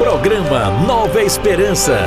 Programa Nova Esperança.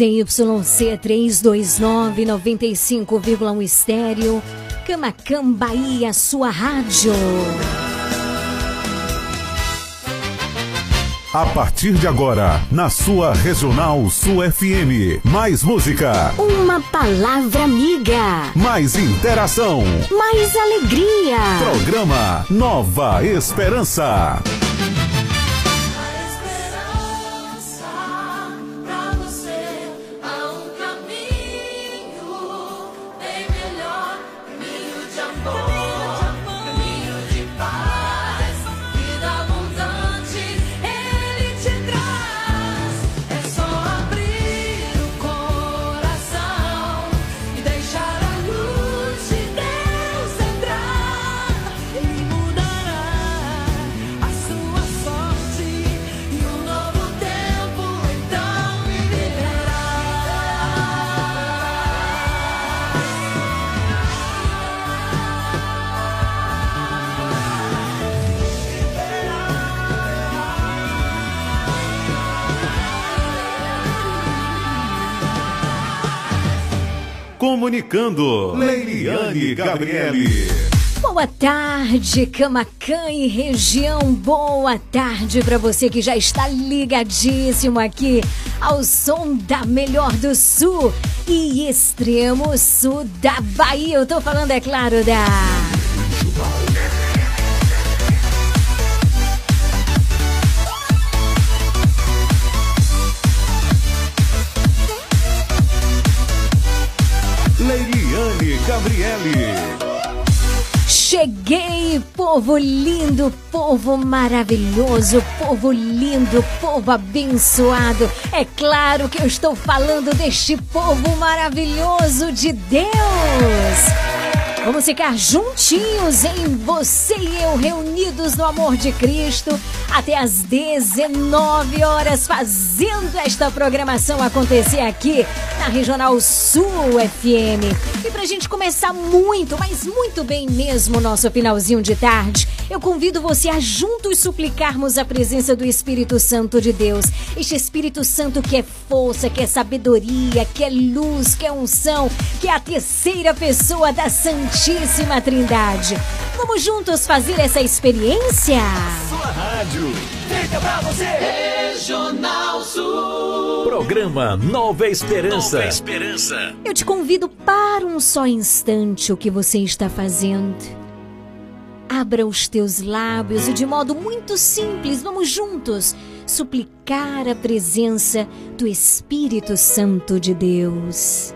ZYC 329 95,1 estéreo. Camacam Bahia, sua rádio. A partir de agora, na sua Regional Sul FM. Mais música. Uma palavra amiga. Mais interação. Mais alegria. Programa Nova Esperança. Comunicando, Leiliane Gabriele. Boa tarde, Camacan e região. Boa tarde para você que já está ligadíssimo aqui ao som da melhor do sul e extremo sul da Bahia. Eu tô falando, é claro, da. Gabriele. Cheguei, povo lindo, povo maravilhoso, povo lindo, povo abençoado. É claro que eu estou falando deste povo maravilhoso de Deus. Vamos ficar juntinhos em você e eu reunidos no amor de Cristo até às 19 horas fazendo esta programação acontecer aqui na Regional Sul FM. E pra gente começar muito, mas muito bem mesmo o nosso finalzinho de tarde, eu convido você a juntos suplicarmos a presença do Espírito Santo de Deus. Este Espírito Santo que é força, que é sabedoria, que é luz, que é unção, que é a terceira pessoa da Santa Santíssima Trindade. Vamos juntos fazer essa experiência? Sua rádio, fica pra você. Regional Sul. Programa Nova Esperança. Nova Esperança. Eu te convido para um só instante o que você está fazendo. Abra os teus lábios e de modo muito simples, vamos juntos suplicar a presença do Espírito Santo de Deus.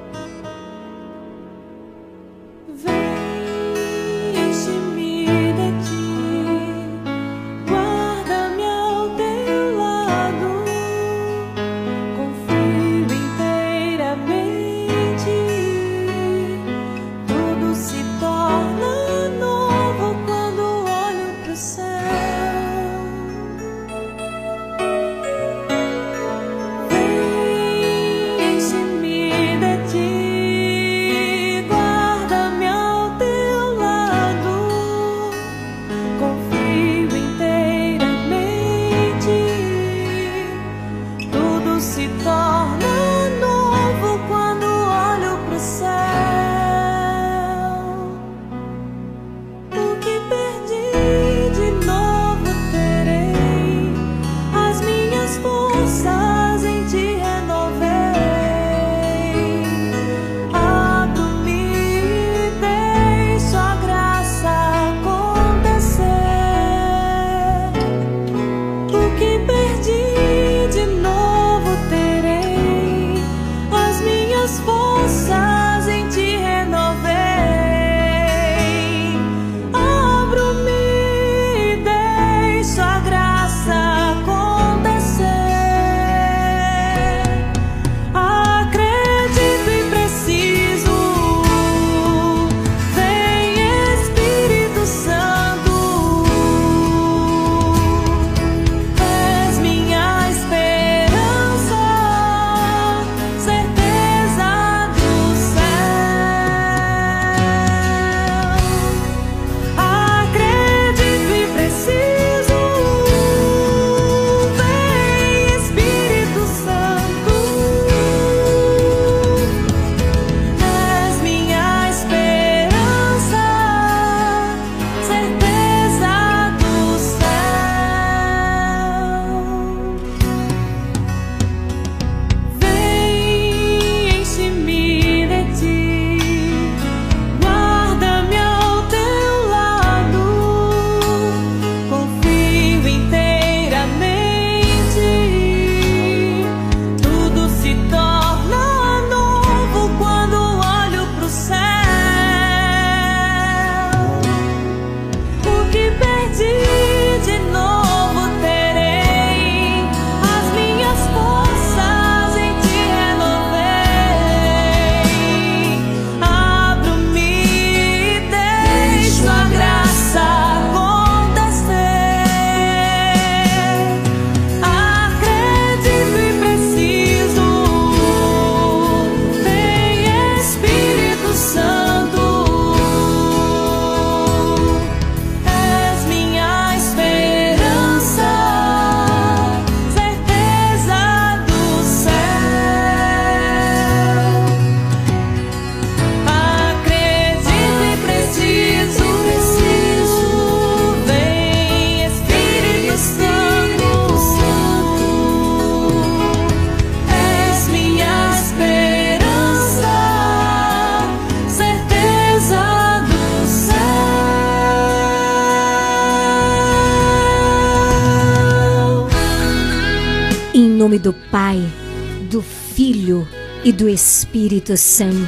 Espírito Santo.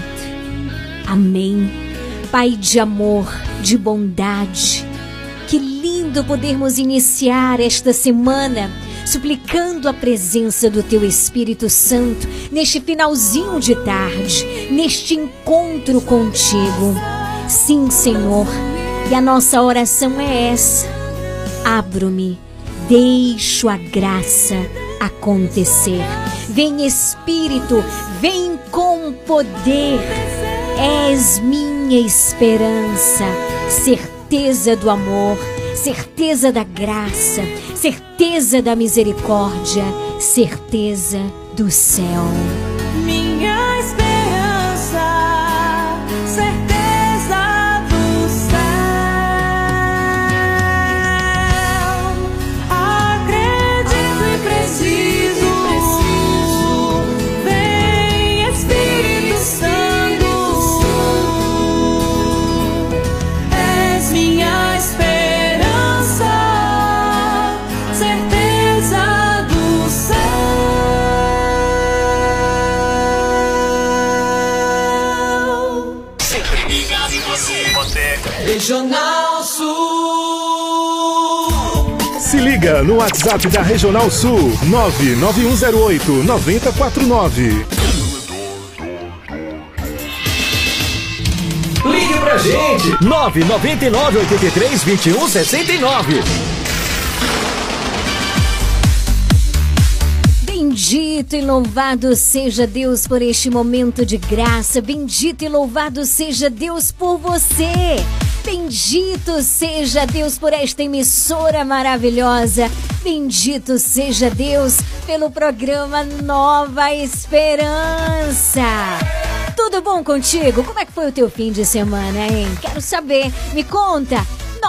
Amém. Pai de amor, de bondade, que lindo podermos iniciar esta semana suplicando a presença do Teu Espírito Santo neste finalzinho de tarde, neste encontro contigo. Sim, Senhor. E a nossa oração é essa. Abro-me, deixo a graça acontecer. Vem Espírito, vem poder. És minha esperança, certeza do amor, certeza da graça, certeza da misericórdia, certeza do céu. Liga no WhatsApp da Regional Sul 99108 9049. Ligue pra gente 999 83 21 69. Bendito e louvado seja Deus por este momento de graça. Bendito e louvado seja Deus por você. Bendito seja Deus por esta emissora maravilhosa. Bendito seja Deus pelo programa Nova Esperança. Tudo bom contigo? Como é que foi o teu fim de semana, hein? Quero saber. Me conta.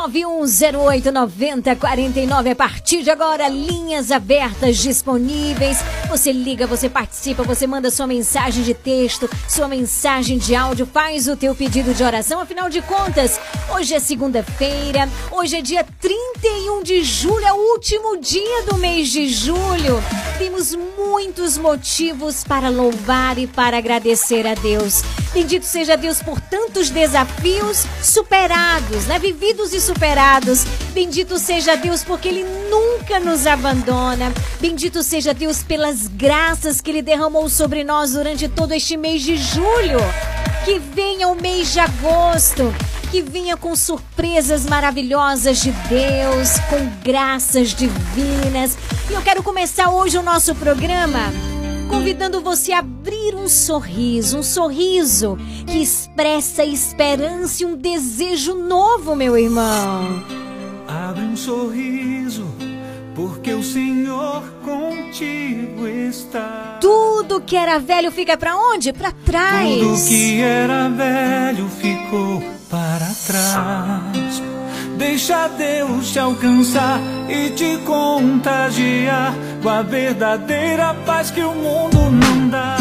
91089049 a partir de agora, linhas abertas disponíveis. Você liga, você participa, você manda sua mensagem de texto, sua mensagem de áudio, faz o teu pedido de oração. Afinal de contas, hoje é segunda-feira, hoje é dia 31 de julho, é o último dia do mês de julho. Temos muitos motivos para louvar e para agradecer a Deus. Bendito seja Deus por tantos desafios superados, né? Vividos e superados. Bendito seja Deus porque Ele nunca nos abandona. Bendito seja Deus pelas graças que Ele derramou sobre nós durante todo este mês de julho. Que venha o mês de agosto. Que venha com surpresas maravilhosas de Deus, com graças divinas. E eu quero começar hoje o nosso programa convidando você a abrir um sorriso, um sorriso que expressa esperança e um desejo novo, meu irmão. Abre um sorriso, porque o Senhor contigo está. Tudo que era velho fica para onde? Para trás. Tudo que era velho ficou para trás. Deixa Deus te alcançar e te contagiar com a verdadeira paz que o mundo não dá.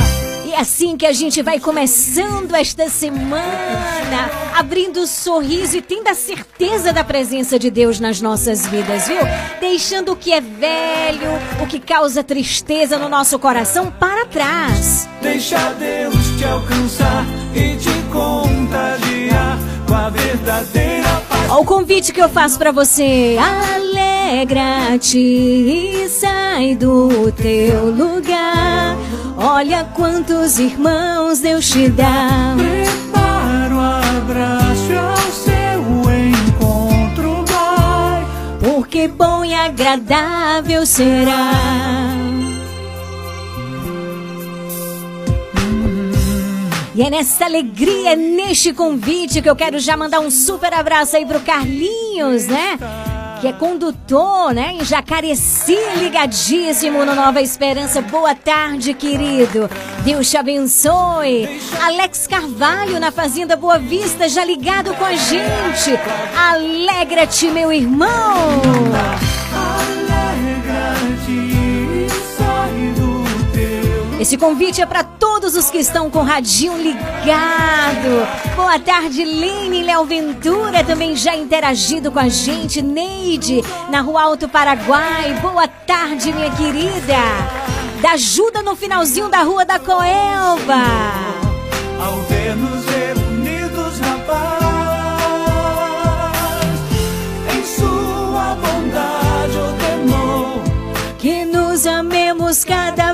E é assim que a gente vai começando esta semana, abrindo o sorriso e tendo a certeza da presença de Deus nas nossas vidas, viu? Deixando o que é velho, o que causa tristeza no nosso coração para trás. Deixa Deus te alcançar e te contagiar com a verdadeira Olha o convite que eu faço para você. Alegra-te e sai do teu lugar. Olha quantos irmãos Deus te dá. Prepara o abraço ao seu encontro, vai. Porque bom e agradável será. E é nessa alegria, é neste convite que eu quero já mandar um super abraço aí pro Carlinhos, né? Que é condutor, né? Em Jacareci, ligadíssimo no Nova Esperança. Boa tarde, querido. Deus te abençoe. Alex Carvalho, na Fazenda Boa Vista, já ligado com a gente. Alegra-te, meu irmão. Esse convite é para todos os que estão com o radinho ligado. Boa tarde, Lene Léo Ventura, também já interagido com a gente. Neide, na Rua Alto Paraguai. Boa tarde, minha querida. Da ajuda no finalzinho da Rua da Coelva. Ao ver nos reunidos na paz, em sua bondade ordenou. Que nos amemos cada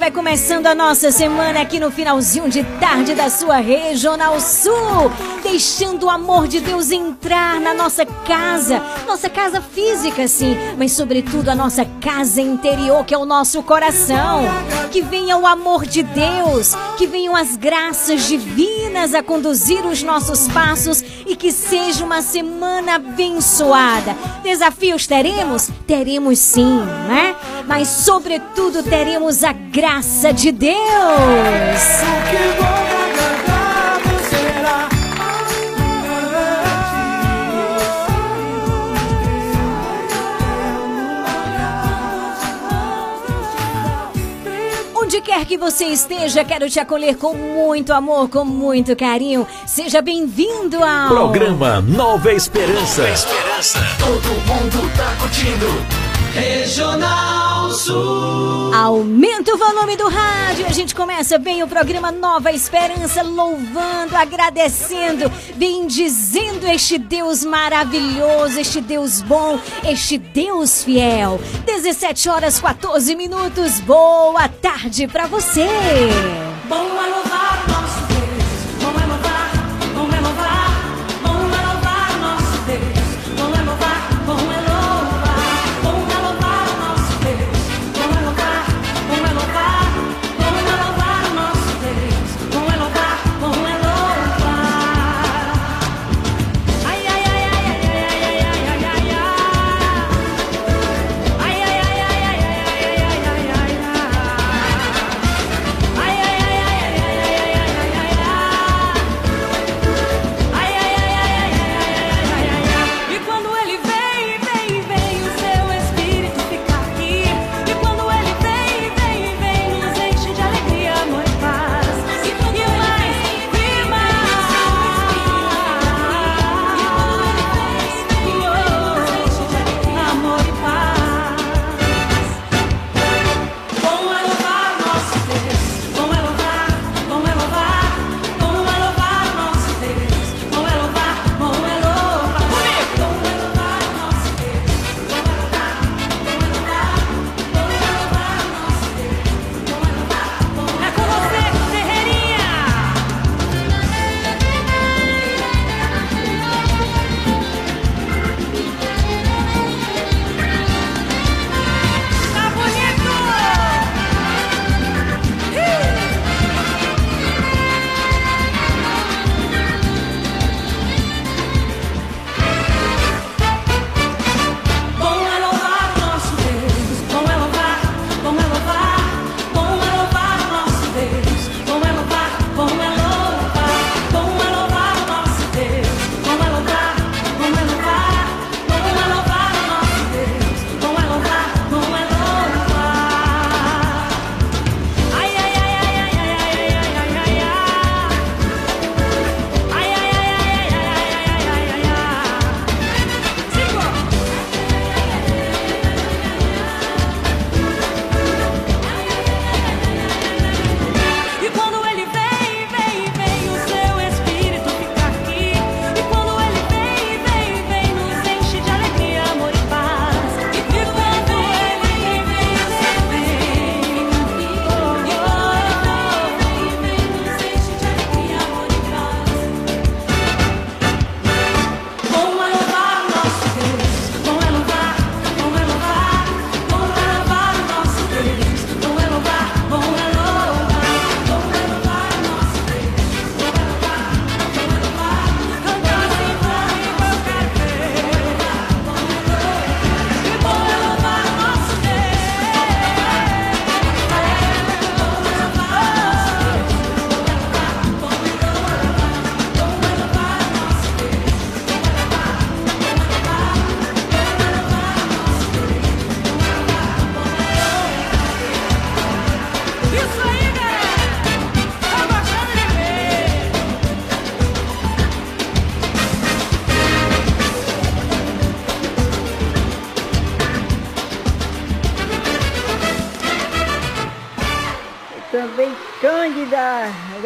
vai começando a nossa semana aqui no finalzinho de tarde da sua Regional Sul, deixando o amor de Deus entrar na nossa casa, nossa casa física, sim, mas sobretudo a nossa casa interior, que é o nosso coração. Que venha o amor de Deus, que venham as graças divinas a conduzir os nossos passos e que seja uma semana abençoada. Desafios teremos? Teremos sim, né? Mas sobretudo teremos a graça de Deus. Onde quer que você esteja, quero te acolher com muito amor, com muito carinho. Seja bem-vindo ao programa Nova Esperança. Nova Esperança. Todo mundo tá curtindo. Regional Sul. Aumenta o volume do rádio. A gente começa bem o programa Nova Esperança, louvando, agradecendo, bendizendo este Deus maravilhoso, este Deus bom, este Deus fiel. 17 horas 14 minutos. Boa tarde para você. Bom a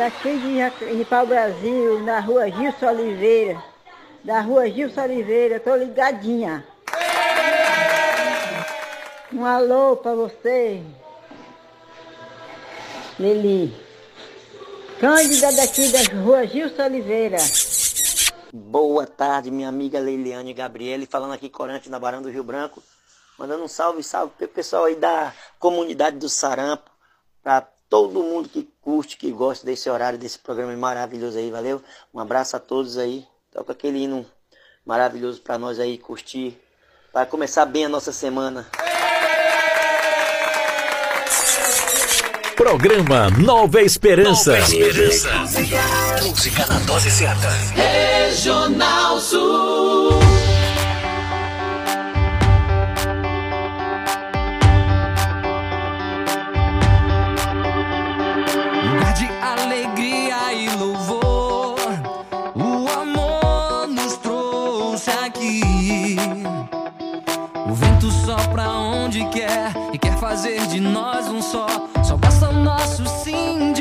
daqui de, de pau Brasil, na rua Gilson Oliveira. Da rua Gilson Oliveira, tô ligadinha. Um alô pra você. Lili. Cândida daqui da rua Gilson Oliveira. Boa tarde, minha amiga Leiliane Gabriele, falando aqui Corante na Barão do Rio Branco. Mandando um salve, salve pro pessoal aí da comunidade do Sarampo, para todo mundo que curte, que gosta desse horário, desse programa maravilhoso aí, valeu? Um abraço a todos aí. Toca aquele hino maravilhoso para nós aí curtir, para começar bem a nossa semana. Programa Nova Esperança. Nova Esperança. Música na dose certa. Regional Sul. Fazer de nós um só. Só basta nosso sim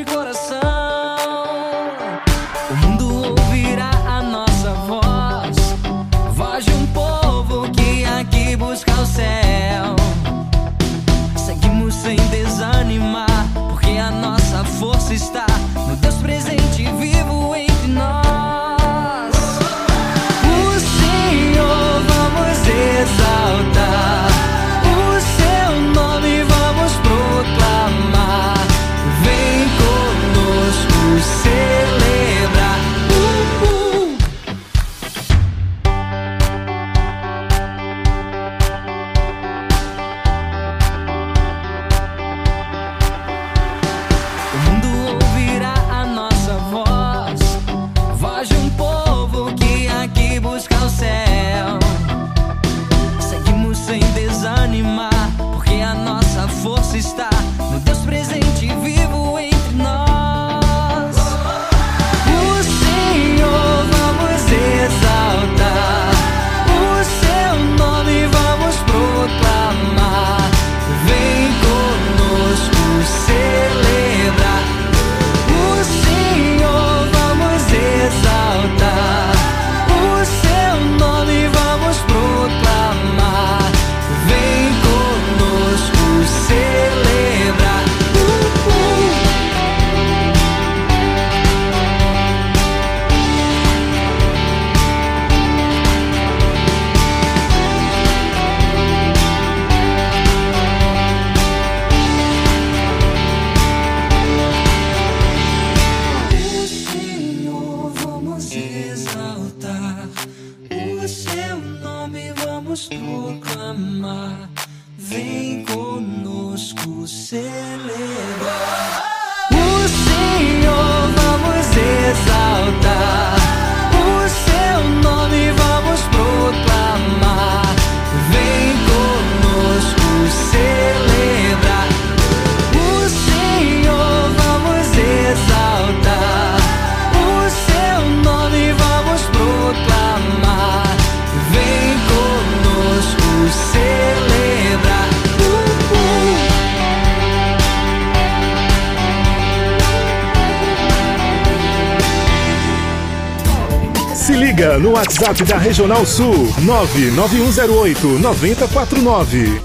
WhatsApp da Regional Sul 99108 9049.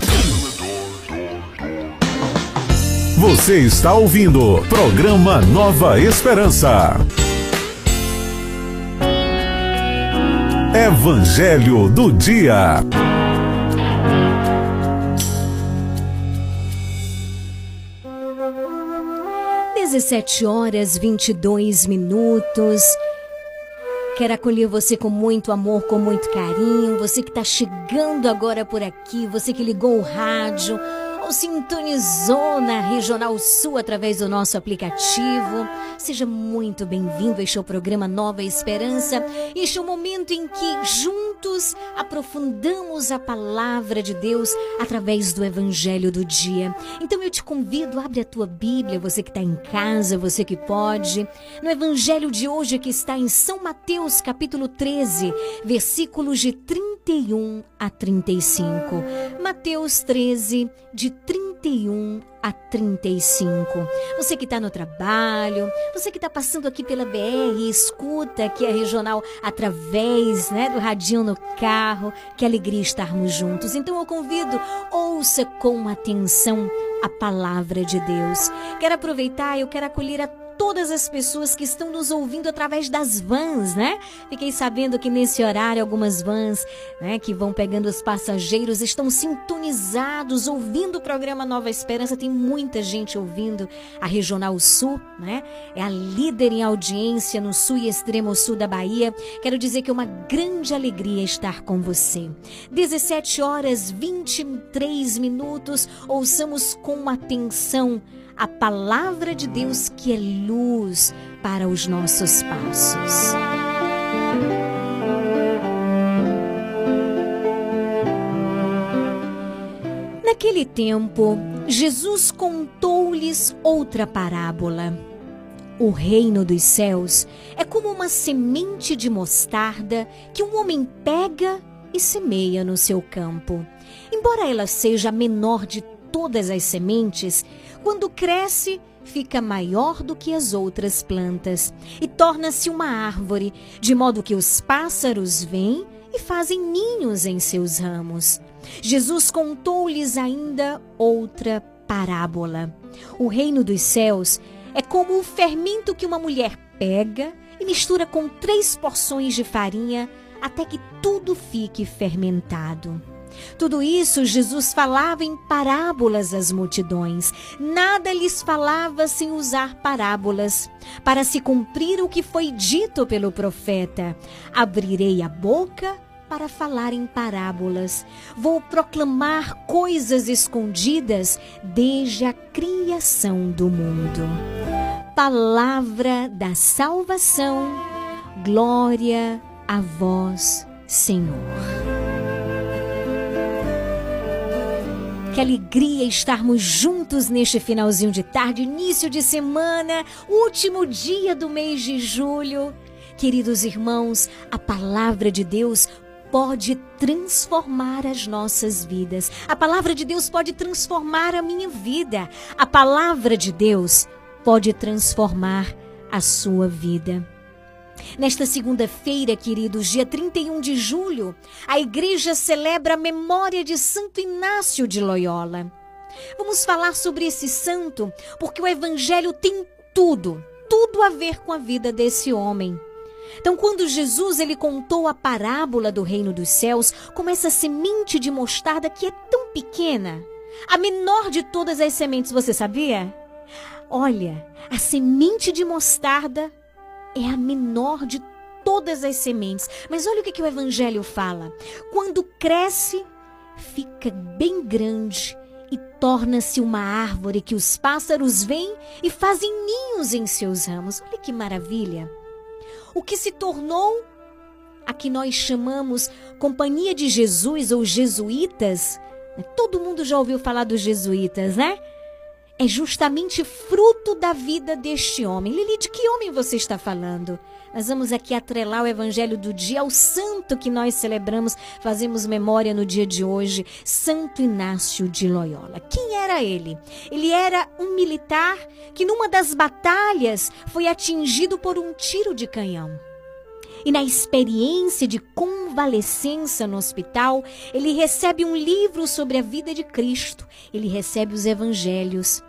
Você está ouvindo programa Nova Esperança. Evangelho do Dia. Dezessete horas vinte e dois minutos. Quero acolher você com muito amor, com muito carinho. Você que está chegando agora por aqui, você que ligou o rádio ou sintonizou na Regional Sul através do nosso aplicativo. Seja muito bem-vindo. Este é o programa Nova Esperança. Este é o momento em que juntos aprofundamos a palavra de Deus através do Evangelho do dia. Então eu te convido, abre a tua Bíblia, você que está em casa, você que pode, no Evangelho de hoje que está em São Mateus, capítulo 13, versículos de 31 a 35. Mateus 13, de 31 a 35. Você que está no trabalho, você que está passando aqui pela BR escuta aqui a regional através né, do radinho no carro, que alegria estarmos juntos. Então eu convido, ouça com atenção a palavra de Deus. Quero aproveitar, eu quero acolher a todas as pessoas que estão nos ouvindo através das vans, né? Fiquei sabendo que nesse horário algumas vans, né, que vão pegando os passageiros estão sintonizados ouvindo o programa Nova Esperança. Tem muita gente ouvindo a Regional Sul, né? É a líder em audiência no sul e extremo sul da Bahia. Quero dizer que é uma grande alegria estar com você. 17 horas 23 minutos. Ouçamos com atenção a palavra de Deus que é luz para os nossos passos. Naquele tempo, Jesus contou-lhes outra parábola. O reino dos céus é como uma semente de mostarda que um homem pega e semeia no seu campo. Embora ela seja a menor de todas as sementes, quando cresce, fica maior do que as outras plantas e torna-se uma árvore, de modo que os pássaros vêm e fazem ninhos em seus ramos. Jesus contou-lhes ainda outra parábola. O reino dos céus é como o fermento que uma mulher pega e mistura com três porções de farinha até que tudo fique fermentado. Tudo isso Jesus falava em parábolas às multidões. Nada lhes falava sem usar parábolas, para se cumprir o que foi dito pelo profeta: Abrirei a boca para falar em parábolas. Vou proclamar coisas escondidas desde a criação do mundo. Palavra da salvação. Glória a vós, Senhor. Que alegria estarmos juntos neste finalzinho de tarde, início de semana, último dia do mês de julho. Queridos irmãos, a palavra de Deus pode transformar as nossas vidas. A palavra de Deus pode transformar a minha vida. A palavra de Deus pode transformar a sua vida. Nesta segunda-feira, queridos, dia 31 de julho, a igreja celebra a memória de Santo Inácio de Loyola. Vamos falar sobre esse santo porque o evangelho tem tudo, tudo a ver com a vida desse homem. Então, quando Jesus ele contou a parábola do reino dos céus, como essa semente de mostarda que é tão pequena, a menor de todas as sementes, você sabia? Olha, a semente de mostarda é a menor de todas as sementes. Mas olha o que, que o Evangelho fala. Quando cresce, fica bem grande e torna-se uma árvore que os pássaros vêm e fazem ninhos em seus ramos. Olha que maravilha! O que se tornou a que nós chamamos Companhia de Jesus ou Jesuítas. Todo mundo já ouviu falar dos jesuítas, né? É justamente fruto da vida deste homem. Lili, de que homem você está falando? Nós vamos aqui atrelar o evangelho do dia ao santo que nós celebramos, fazemos memória no dia de hoje, Santo Inácio de Loyola. Quem era ele? Ele era um militar que numa das batalhas foi atingido por um tiro de canhão. E na experiência de convalescença no hospital, ele recebe um livro sobre a vida de Cristo, ele recebe os evangelhos.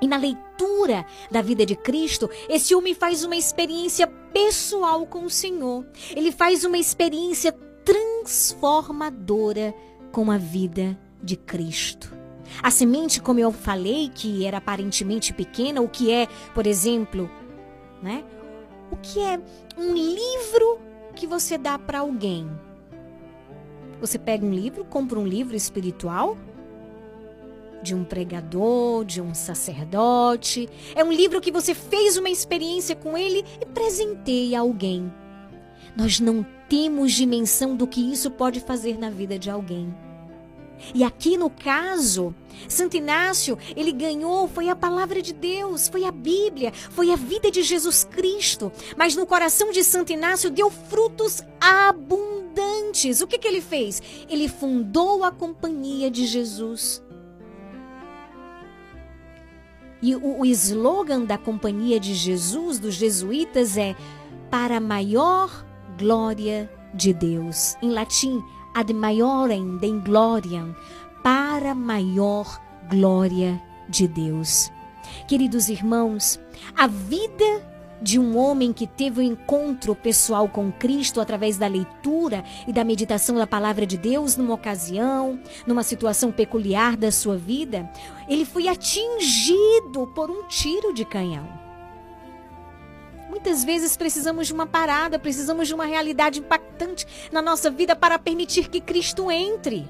E na leitura da vida de Cristo, esse homem faz uma experiência pessoal com o Senhor. Ele faz uma experiência transformadora com a vida de Cristo. A semente, como eu falei, que era aparentemente pequena, o que é, por exemplo, né? O que é um livro que você dá para alguém? Você pega um livro, compra um livro espiritual, de um pregador, de um sacerdote. É um livro que você fez uma experiência com ele e presenteia alguém. Nós não temos dimensão do que isso pode fazer na vida de alguém. E aqui no caso, Santo Inácio, ele ganhou, foi a palavra de Deus, foi a Bíblia, foi a vida de Jesus Cristo. Mas no coração de Santo Inácio deu frutos abundantes. O que, que ele fez? Ele fundou a companhia de Jesus. E o, o slogan da Companhia de Jesus, dos jesuítas, é para maior glória de Deus. Em latim, ad maiorem dei gloriam, para maior glória de Deus. Queridos irmãos, a vida de um homem que teve um encontro pessoal com Cristo através da leitura e da meditação da palavra de Deus numa ocasião, numa situação peculiar da sua vida, ele foi atingido por um tiro de canhão. Muitas vezes precisamos de uma parada, precisamos de uma realidade impactante na nossa vida para permitir que Cristo entre.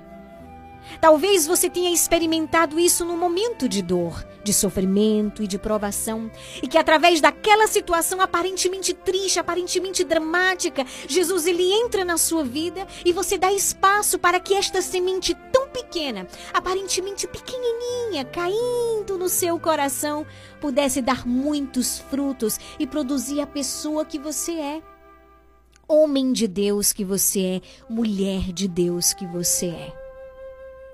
Talvez você tenha experimentado isso num momento de dor, de sofrimento e de provação, e que através daquela situação aparentemente triste, aparentemente dramática, Jesus ele entra na sua vida e você dá espaço para que esta semente tão pequena, aparentemente pequenininha, caindo no seu coração, pudesse dar muitos frutos e produzir a pessoa que você é. Homem de Deus que você é, mulher de Deus que você é.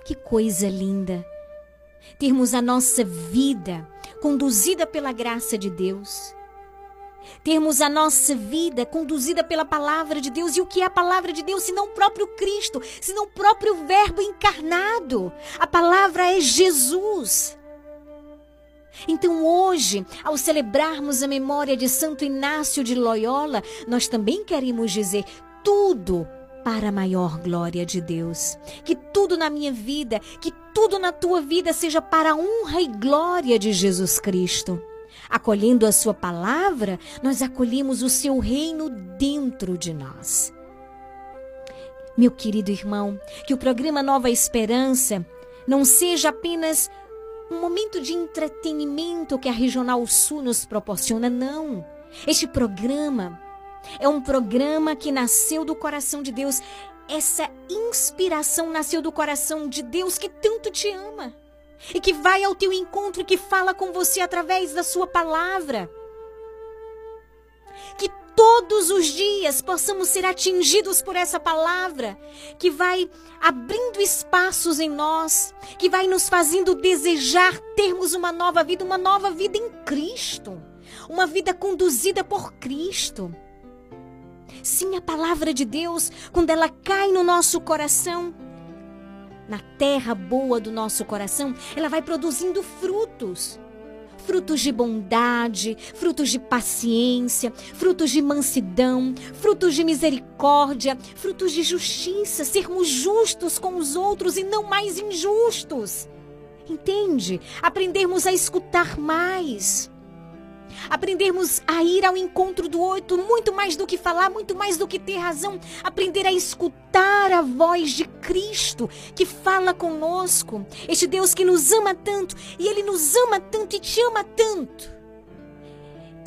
Que coisa linda! Termos a nossa vida conduzida pela graça de Deus. Termos a nossa vida conduzida pela palavra de Deus. E o que é a palavra de Deus, senão o próprio Cristo, senão o próprio Verbo encarnado? A palavra é Jesus. Então, hoje, ao celebrarmos a memória de Santo Inácio de Loyola, nós também queremos dizer: tudo para a maior glória de Deus. Que tudo na minha vida, que tudo na tua vida seja para a honra e glória de Jesus Cristo. Acolhendo a Sua palavra, nós acolhemos o Seu reino dentro de nós. Meu querido irmão, que o programa Nova Esperança não seja apenas um momento de entretenimento que a Regional Sul nos proporciona, não. Este programa é um programa que nasceu do coração de Deus. Essa inspiração nasceu do coração de Deus que tanto te ama e que vai ao teu encontro e que fala com você através da sua palavra. Que todos os dias possamos ser atingidos por essa palavra, que vai abrindo espaços em nós, que vai nos fazendo desejar termos uma nova vida, uma nova vida em Cristo, uma vida conduzida por Cristo. Sim, a palavra de Deus, quando ela cai no nosso coração, na terra boa do nosso coração, ela vai produzindo frutos. Frutos de bondade, frutos de paciência, frutos de mansidão, frutos de misericórdia, frutos de justiça, sermos justos com os outros e não mais injustos. Entende? Aprendermos a escutar mais aprendermos a ir ao encontro do outro, muito mais do que falar, muito mais do que ter razão, aprender a escutar a voz de Cristo que fala conosco, este Deus que nos ama tanto e ele nos ama tanto e te ama tanto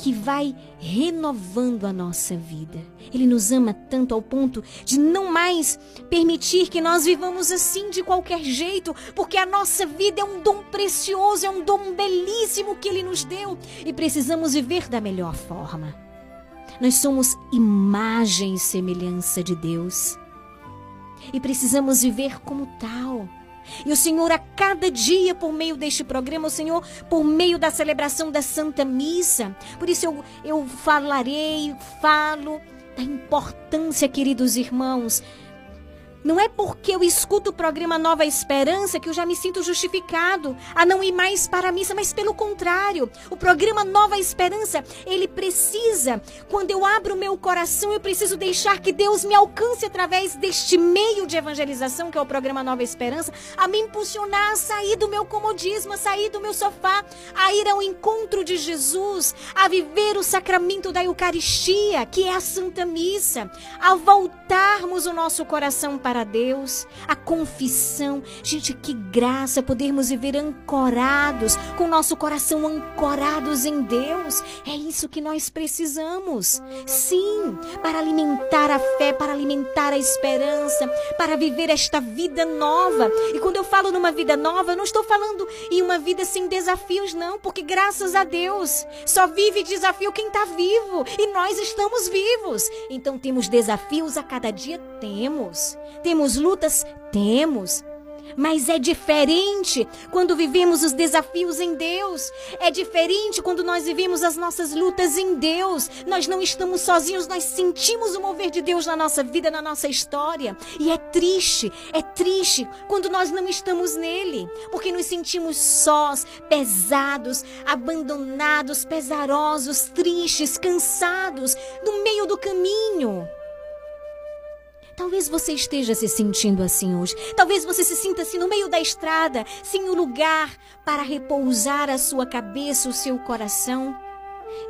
que vai renovando a nossa vida. Ele nos ama tanto ao ponto de não mais permitir que nós vivamos assim de qualquer jeito, porque a nossa vida é um dom precioso, é um dom belíssimo que ele nos deu e precisamos viver da melhor forma. Nós somos imagem e semelhança de Deus e precisamos viver como tal. E o Senhor, a cada dia, por meio deste programa, o Senhor, por meio da celebração da Santa Missa, por isso eu, eu falarei, falo da importância, queridos irmãos, não é porque eu escuto o programa Nova Esperança que eu já me sinto justificado a não ir mais para a missa, mas pelo contrário, o programa Nova Esperança, ele precisa, quando eu abro meu coração, eu preciso deixar que Deus me alcance através deste meio de evangelização, que é o programa Nova Esperança, a me impulsionar a sair do meu comodismo, a sair do meu sofá, a ir ao encontro de Jesus, a viver o sacramento da Eucaristia, que é a Santa Missa, a voltarmos o nosso coração para para Deus, a confissão. Gente, que graça podermos viver ancorados, com nosso coração ancorados em Deus. É isso que nós precisamos. Sim, para alimentar a fé, para alimentar a esperança, para viver esta vida nova. E quando eu falo numa vida nova, eu não estou falando em uma vida sem desafios, não, porque graças a Deus só vive desafio quem está vivo e nós estamos vivos. Então temos desafios a cada dia? Temos. Temos lutas? Temos. Mas é diferente quando vivemos os desafios em Deus. É diferente quando nós vivemos as nossas lutas em Deus. Nós não estamos sozinhos, nós sentimos o mover de Deus na nossa vida, na nossa história. E é triste, é triste quando nós não estamos nele, porque nos sentimos sós, pesados, abandonados, pesarosos, tristes, cansados, no meio do caminho. Talvez você esteja se sentindo assim hoje. Talvez você se sinta assim no meio da estrada, sem o um lugar para repousar a sua cabeça, o seu coração.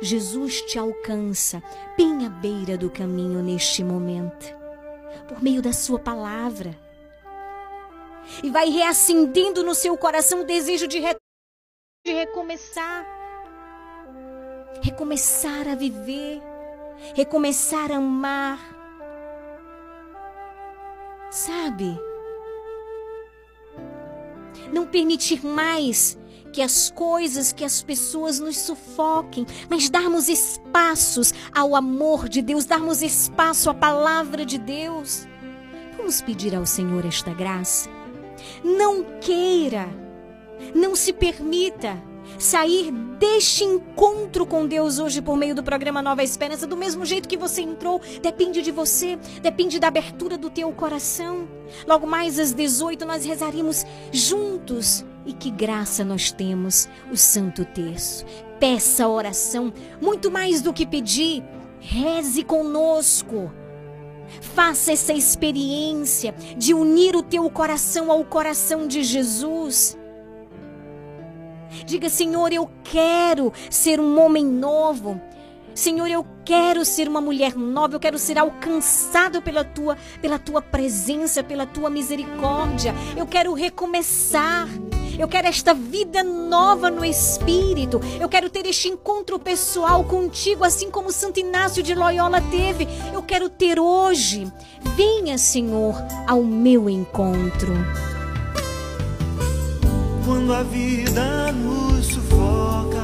Jesus te alcança bem à beira do caminho neste momento, por meio da sua palavra. E vai reacendendo no seu coração o desejo de, re... de recomeçar. Recomeçar a viver, recomeçar a amar Sabe? Não permitir mais que as coisas, que as pessoas nos sufoquem, mas darmos espaços ao amor de Deus, darmos espaço à palavra de Deus. Vamos pedir ao Senhor esta graça. Não queira, não se permita sair deste encontro com Deus hoje por meio do programa Nova Esperança, do mesmo jeito que você entrou, depende de você, depende da abertura do teu coração. Logo mais às 18 nós rezaremos juntos. E que graça nós temos, o Santo Terço. Peça a oração, muito mais do que pedir, reze conosco. Faça essa experiência de unir o teu coração ao coração de Jesus. Diga, Senhor, eu quero ser um homem novo. Senhor, eu quero ser uma mulher nova, eu quero ser alcançado pela tua, pela tua presença, pela tua misericórdia. Eu quero recomeçar. Eu quero esta vida nova no espírito. Eu quero ter este encontro pessoal contigo, assim como Santo Inácio de Loyola teve. Eu quero ter hoje. Venha, Senhor, ao meu encontro quando a vida nos sufoca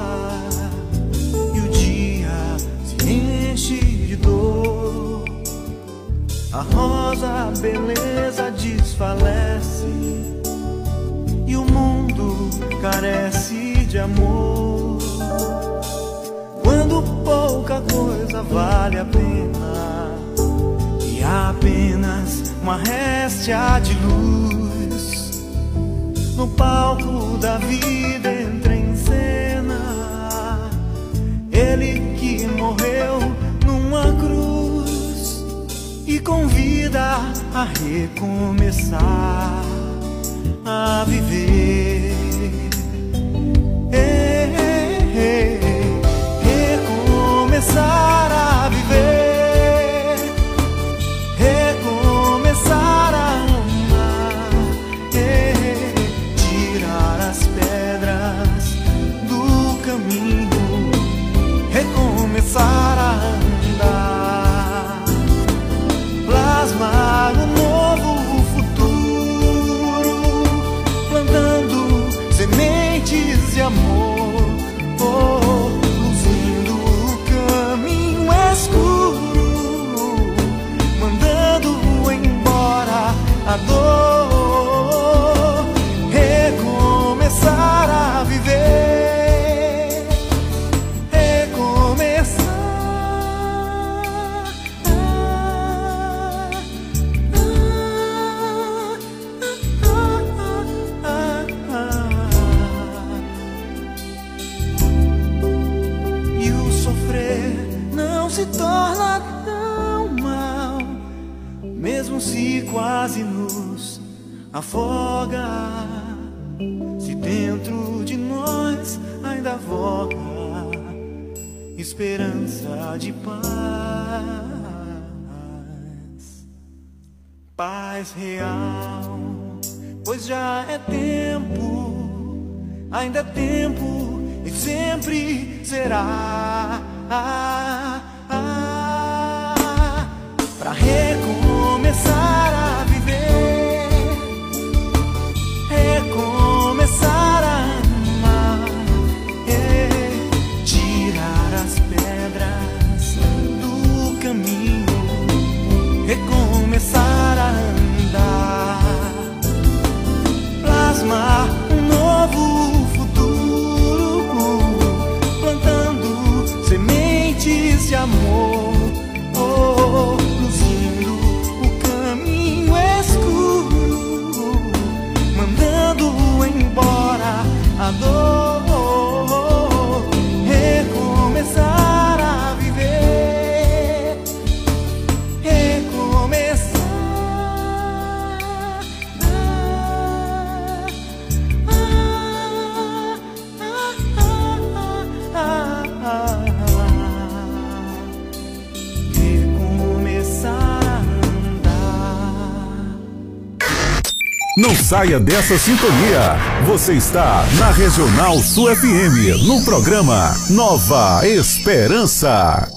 e o dia se enche de dor. A rosa, beleza desfalece e o mundo carece de amor. Quando pouca coisa vale a pena e apenas uma réstia de luz no palco da vida entra em cena. Ele que morreu numa cruz e convida a recomeçar a viver. recomeçar a viver. Quase afoga. Se dentro de nós ainda voga esperança de paz, paz real, pois já é tempo, ainda é tempo e sempre será. Ah, ah, para recomeçar a saia dessa sintonia. Você está na Regional Sul FM, no programa Nova Esperança.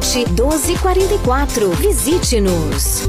1244. Visite-nos.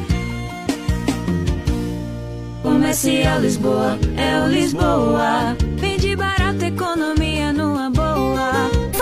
Comercial Lisboa, é o Lisboa. Vende barato, economia.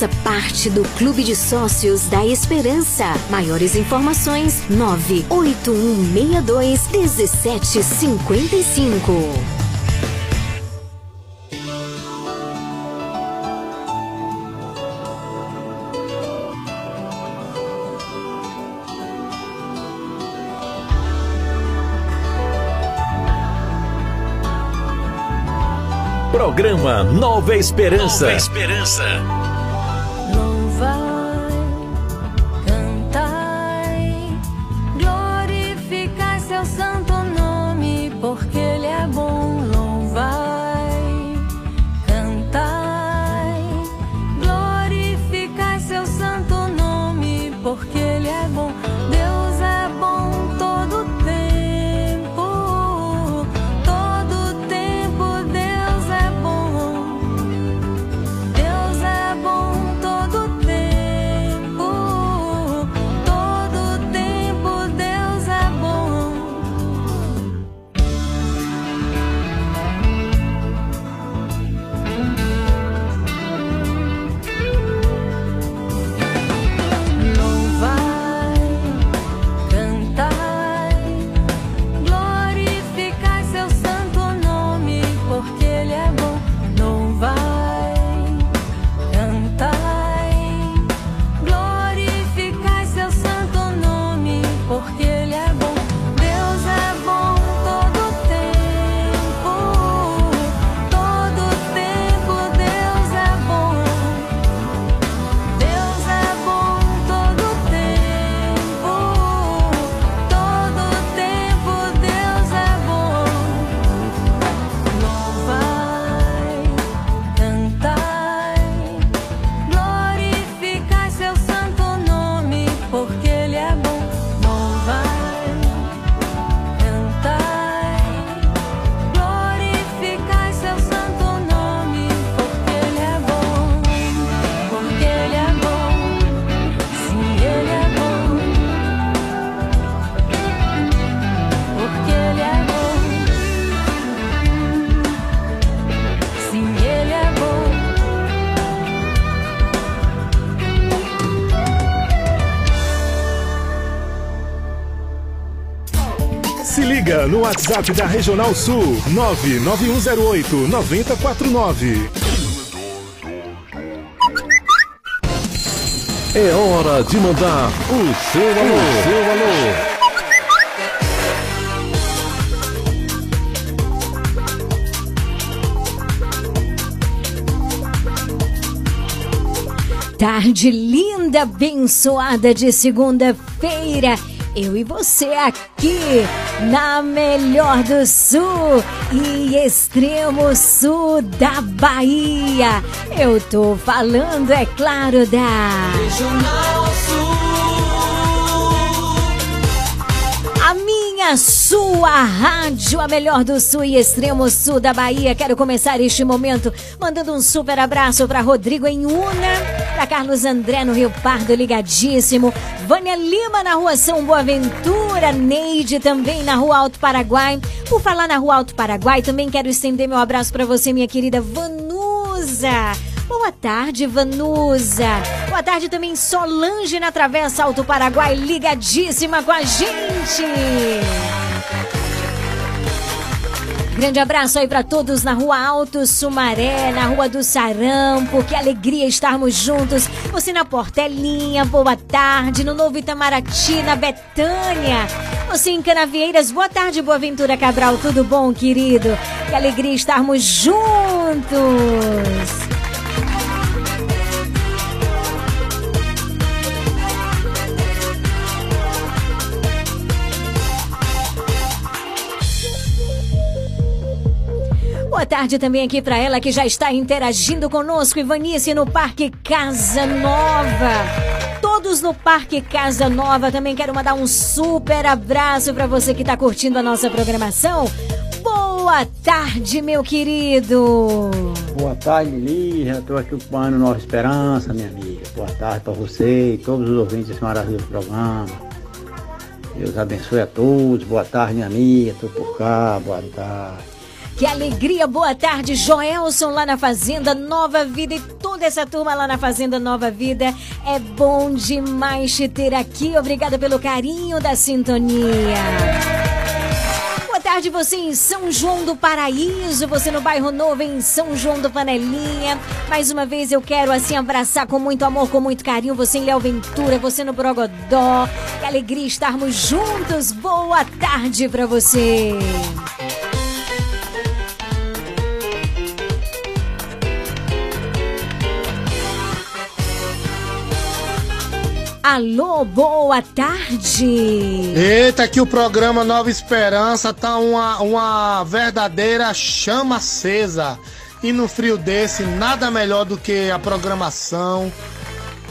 Faça parte do Clube de Sócios da Esperança. Maiores informações: 98162 1755. Programa Nova Esperança. Nova Esperança. No WhatsApp da Regional Sul 99108 9049. É hora de mandar o seu alô. O seu alô. Tarde linda, abençoada de segunda-feira. Eu e você aqui na melhor do sul e extremo sul da Bahia. Eu tô falando, é claro, da Regional Sul. A minha, sua rádio, a melhor do sul e extremo sul da Bahia. Quero começar este momento mandando um super abraço para Rodrigo em Una, para Carlos André no Rio Pardo, ligadíssimo. Vânia Lima na rua São Boaventura, Neide também na rua Alto Paraguai. Por falar na rua Alto Paraguai, também quero estender meu abraço para você, minha querida Vanusa. Boa tarde, Vanusa. Boa tarde também, Solange na Travessa Alto Paraguai, ligadíssima com a gente. Grande abraço aí para todos na Rua Alto Sumaré, na Rua do Sarampo. Que alegria estarmos juntos. Você na Portelinha, boa tarde. No Novo Itamaraty, na Betânia. Você em Canavieiras, boa tarde, Boa Ventura Cabral. Tudo bom, querido? Que alegria estarmos juntos. Boa tarde também aqui para ela que já está interagindo conosco, Ivanice, no Parque Casa Nova. Todos no Parque Casa Nova. Também quero mandar um super abraço para você que está curtindo a nossa programação. Boa tarde, meu querido. Boa tarde. Já estou aqui ocupando Nova Esperança, minha amiga. Boa tarde para você e todos os ouvintes desse maravilhoso programa. Deus abençoe a todos. Boa tarde, minha amiga. Estou por cá. Boa tarde. Que alegria, boa tarde, Joelson lá na Fazenda Nova Vida e toda essa turma lá na Fazenda Nova Vida. É bom demais te ter aqui. Obrigada pelo carinho da sintonia. Boa tarde, você em São João do Paraíso, você no bairro Novo em São João do Panelinha. Mais uma vez eu quero assim abraçar com muito amor, com muito carinho você em Léo Ventura, você no Brogodó. Que alegria estarmos juntos. Boa tarde para você. Alô, boa tarde. Eita, que o programa Nova Esperança tá uma, uma verdadeira chama acesa. E no frio desse, nada melhor do que a programação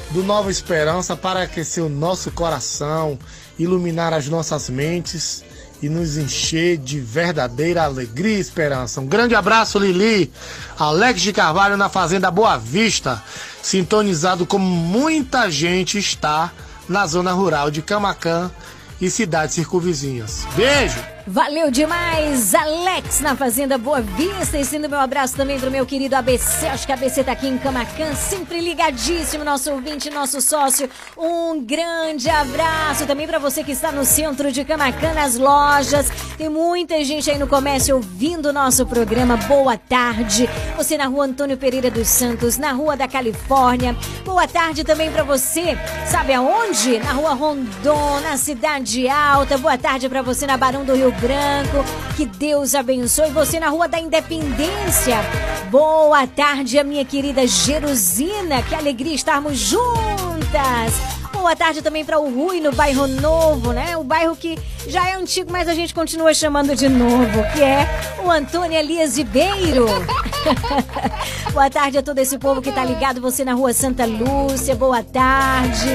do Nova Esperança para aquecer o nosso coração, iluminar as nossas mentes e nos encher de verdadeira alegria e esperança. Um grande abraço, Lili. Alex de Carvalho na Fazenda Boa Vista, sintonizado como muita gente está na zona rural de Camacan e cidades circunvizinhas. Beijo! Valeu demais, Alex na Fazenda Boa Vista. E sendo meu abraço também pro meu querido ABC. Acho que a ABC tá aqui em Camacan, sempre ligadíssimo, nosso ouvinte, nosso sócio. Um grande abraço também para você que está no centro de Camacan, nas lojas. Tem muita gente aí no comércio ouvindo o nosso programa. Boa tarde. Você na rua Antônio Pereira dos Santos, na rua da Califórnia. Boa tarde também para você. Sabe aonde? Na rua Rondon, na Cidade Alta. Boa tarde para você na Barão do Rio Branco. Que Deus abençoe você na Rua da Independência. Boa tarde, a minha querida Jerusina. Que alegria estarmos juntas. Boa tarde também para o Rui no bairro Novo, né? O bairro que já é antigo, mas a gente continua chamando de novo, que é o Antônio Elias Ribeiro. Boa tarde a todo esse povo que tá ligado. Você na Rua Santa Lúcia. Boa tarde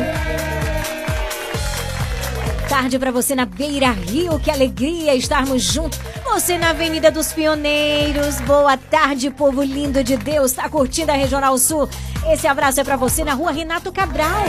tarde para você na Beira Rio, que alegria estarmos juntos. Você na Avenida dos Pioneiros. Boa tarde, povo lindo de Deus. Tá curtindo a Regional Sul? Esse abraço é para você na Rua Renato Cabral.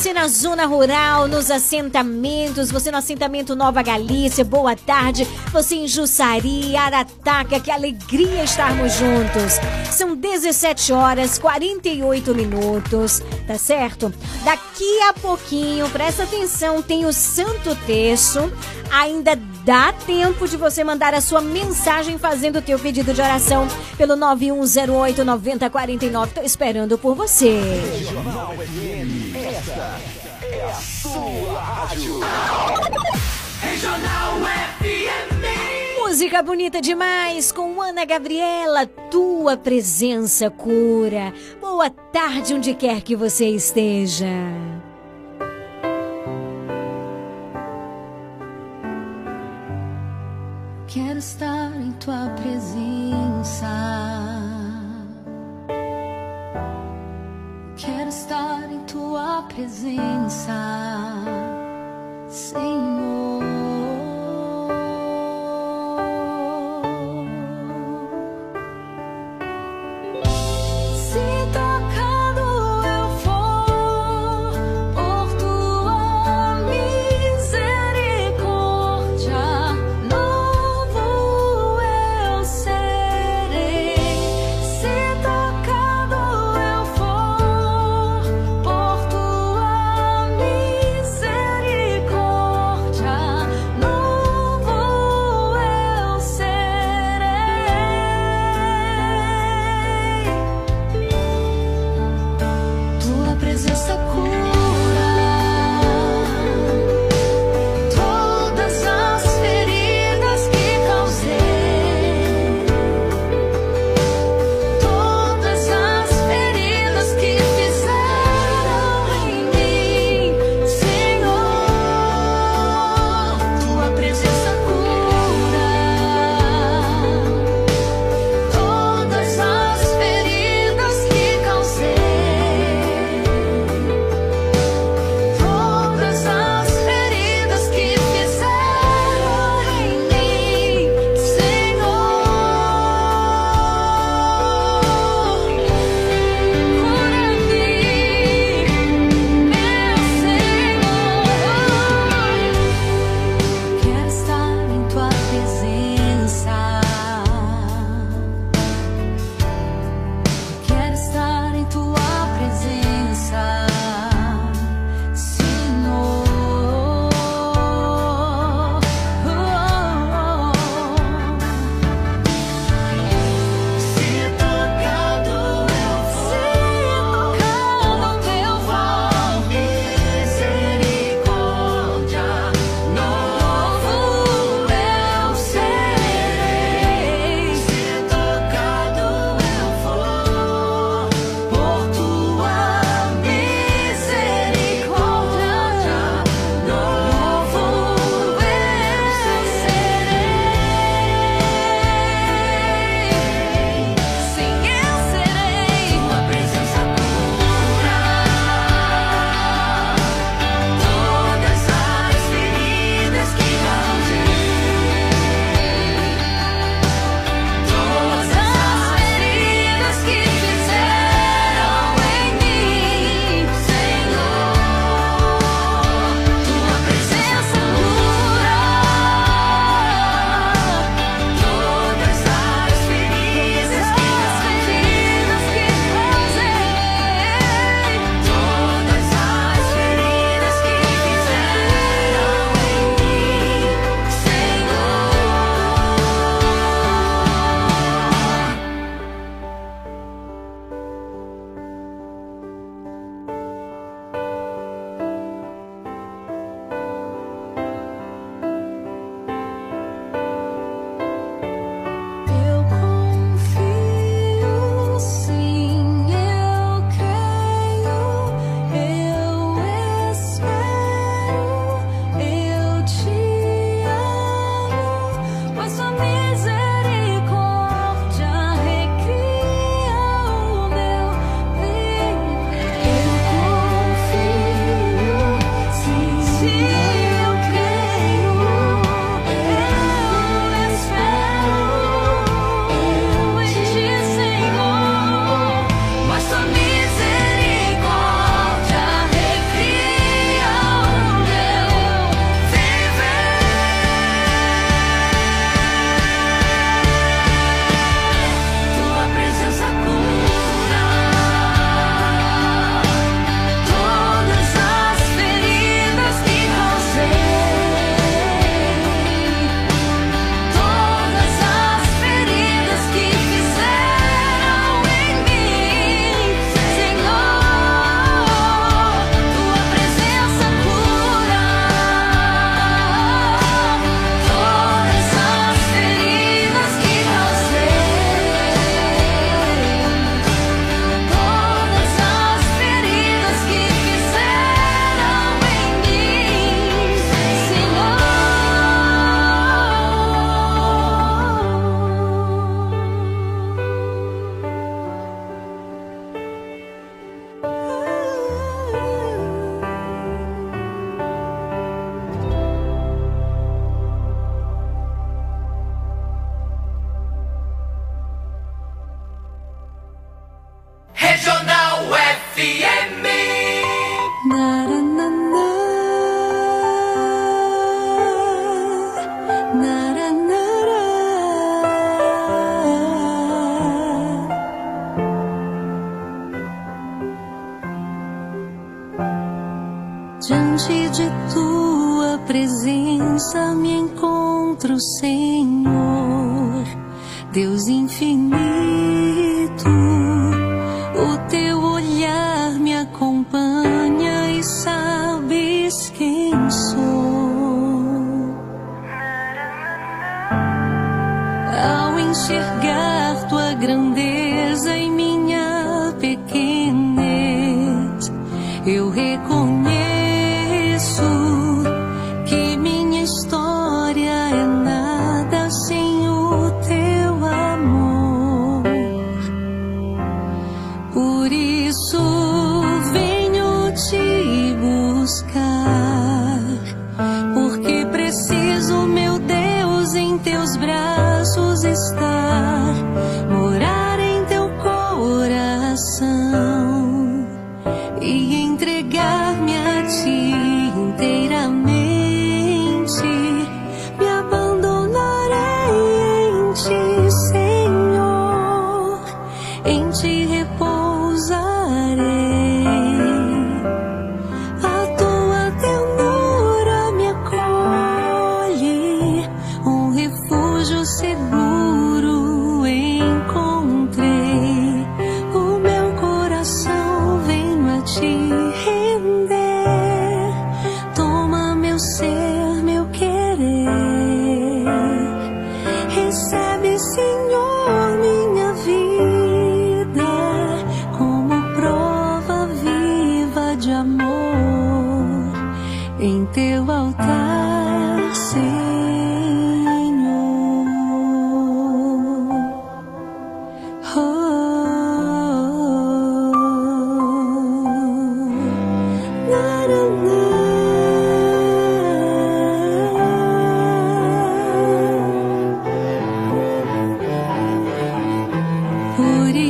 Você na zona rural, nos assentamentos, você no assentamento Nova Galícia, boa tarde. Você em Jussari, Arataca, que alegria estarmos juntos. São 17 horas 48 minutos, tá certo? Daqui a pouquinho, presta atenção, tem o Santo Terço. Ainda dá tempo de você mandar a sua mensagem fazendo o teu pedido de oração pelo 9108 9049. Tô esperando por você. Regional FM, essa é a sua rádio. Regional FM. Música bonita demais com Ana Gabriela, tua presença cura. Boa tarde onde quer que você esteja. Quero estar em tua presença. Presença,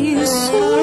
so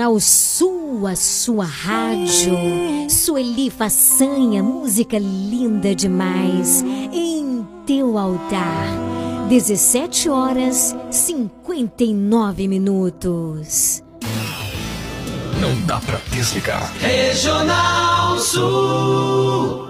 Regional Sul, a sua rádio. Sueli Façanha, música linda demais. Em teu altar. 17 horas 59 minutos. Não dá pra desligar. Regional Sul.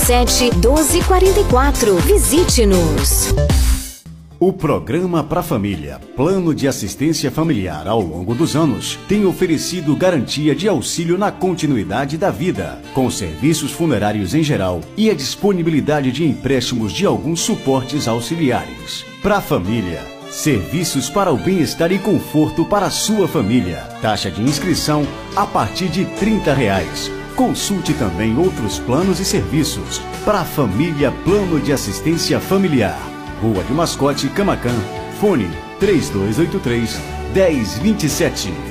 99807 1244. Visite-nos. O programa Pra Família, Plano de Assistência Familiar ao longo dos anos, tem oferecido garantia de auxílio na continuidade da vida, com serviços funerários em geral e a disponibilidade de empréstimos de alguns suportes auxiliares. Pra Família, serviços para o bem-estar e conforto para a sua família. Taxa de inscrição a partir de 30 reais. Consulte também outros planos e serviços para a família Plano de Assistência Familiar. Rua de Mascote, Camacan. Fone 3283 1027.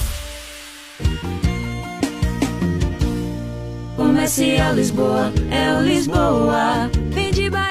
Comercial Lisboa, é o Lisboa. Economia numa boa.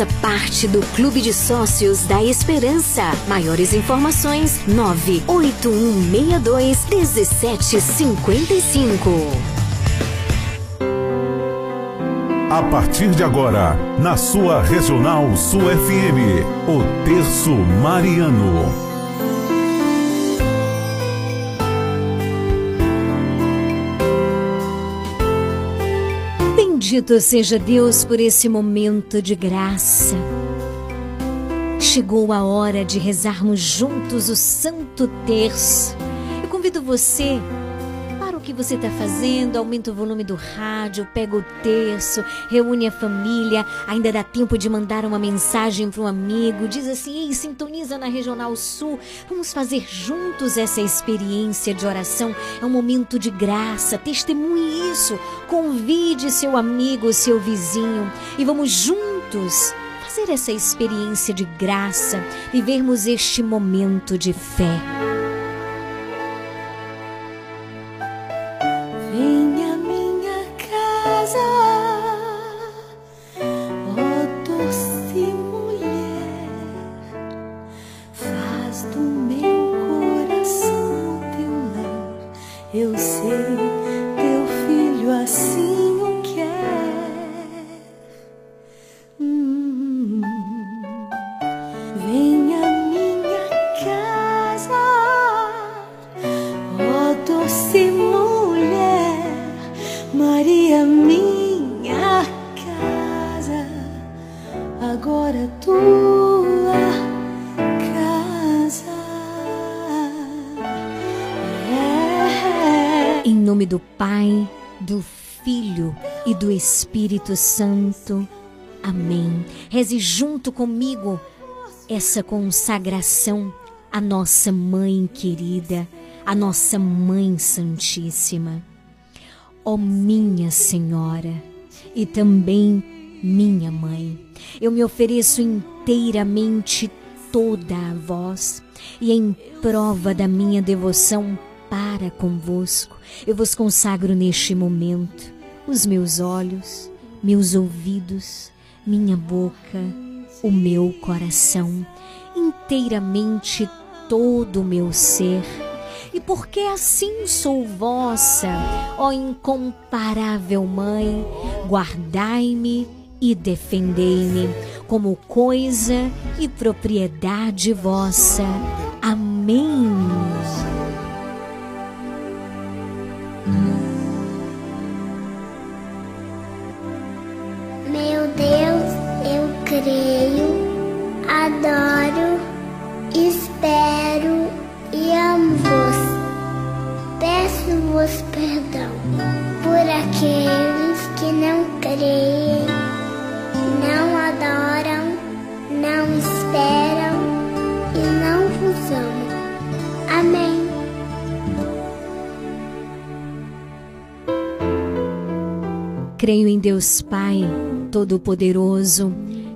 Faça parte do Clube de Sócios da Esperança. Maiores informações: 98162 1755. A partir de agora, na sua Regional Sul FM, o Terço Mariano. Bendito seja Deus por esse momento de graça. Chegou a hora de rezarmos juntos o Santo Terço. Eu convido você que você está fazendo, aumenta o volume do rádio, pega o terço, reúne a família, ainda dá tempo de mandar uma mensagem para um amigo, diz assim, ei, sintoniza na Regional Sul, vamos fazer juntos essa experiência de oração, é um momento de graça, testemunhe isso, convide seu amigo, seu vizinho. E vamos juntos fazer essa experiência de graça, vivermos este momento de fé. Espírito Santo. Amém. Reze junto comigo essa consagração à nossa Mãe querida, à nossa Mãe Santíssima. Ó minha Senhora, e também minha mãe. Eu me ofereço inteiramente toda a vós e em prova da minha devoção para convosco, eu vos consagro neste momento os meus olhos, meus ouvidos, minha boca, o meu coração, inteiramente todo o meu ser. E porque assim sou vossa, ó incomparável Mãe, guardai-me e defendei-me como coisa e propriedade vossa. Amém. Creio, adoro, espero e amo-vos. Peço-vos perdão por aqueles que não creem, não adoram, não esperam e não vos amam. Amém. Creio em Deus Pai, Todo-Poderoso,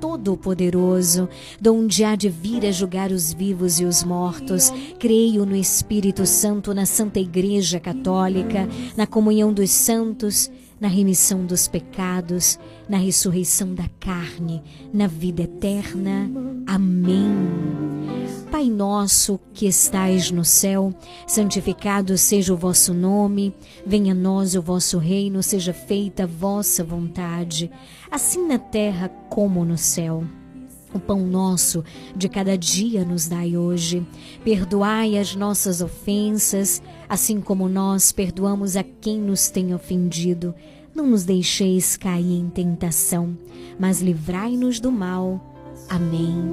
Todo-Poderoso, donde há de vir a julgar os vivos e os mortos. Creio no Espírito Santo, na Santa Igreja Católica, na comunhão dos santos, na remissão dos pecados, na ressurreição da carne, na vida eterna. Amém. Pai nosso que estais no céu, santificado seja o vosso nome, venha a nós o vosso reino, seja feita a vossa vontade, assim na terra como no céu. O pão nosso de cada dia nos dai hoje. Perdoai as nossas ofensas, assim como nós perdoamos a quem nos tem ofendido. Não nos deixeis cair em tentação, mas livrai-nos do mal. Amém.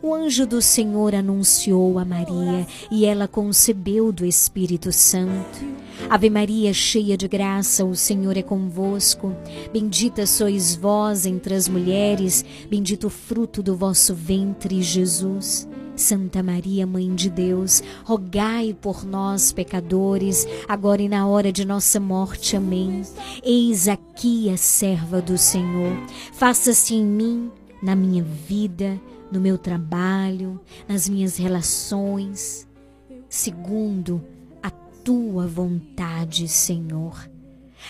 O anjo do Senhor anunciou a Maria e ela concebeu do Espírito Santo. Ave Maria, cheia de graça, o Senhor é convosco. Bendita sois vós entre as mulheres, bendito o fruto do vosso ventre, Jesus. Santa Maria, Mãe de Deus, rogai por nós, pecadores, agora e na hora de nossa morte. Amém. Eis aqui a serva do Senhor. Faça-se em mim, na minha vida, no meu trabalho, nas minhas relações, segundo tua vontade, Senhor.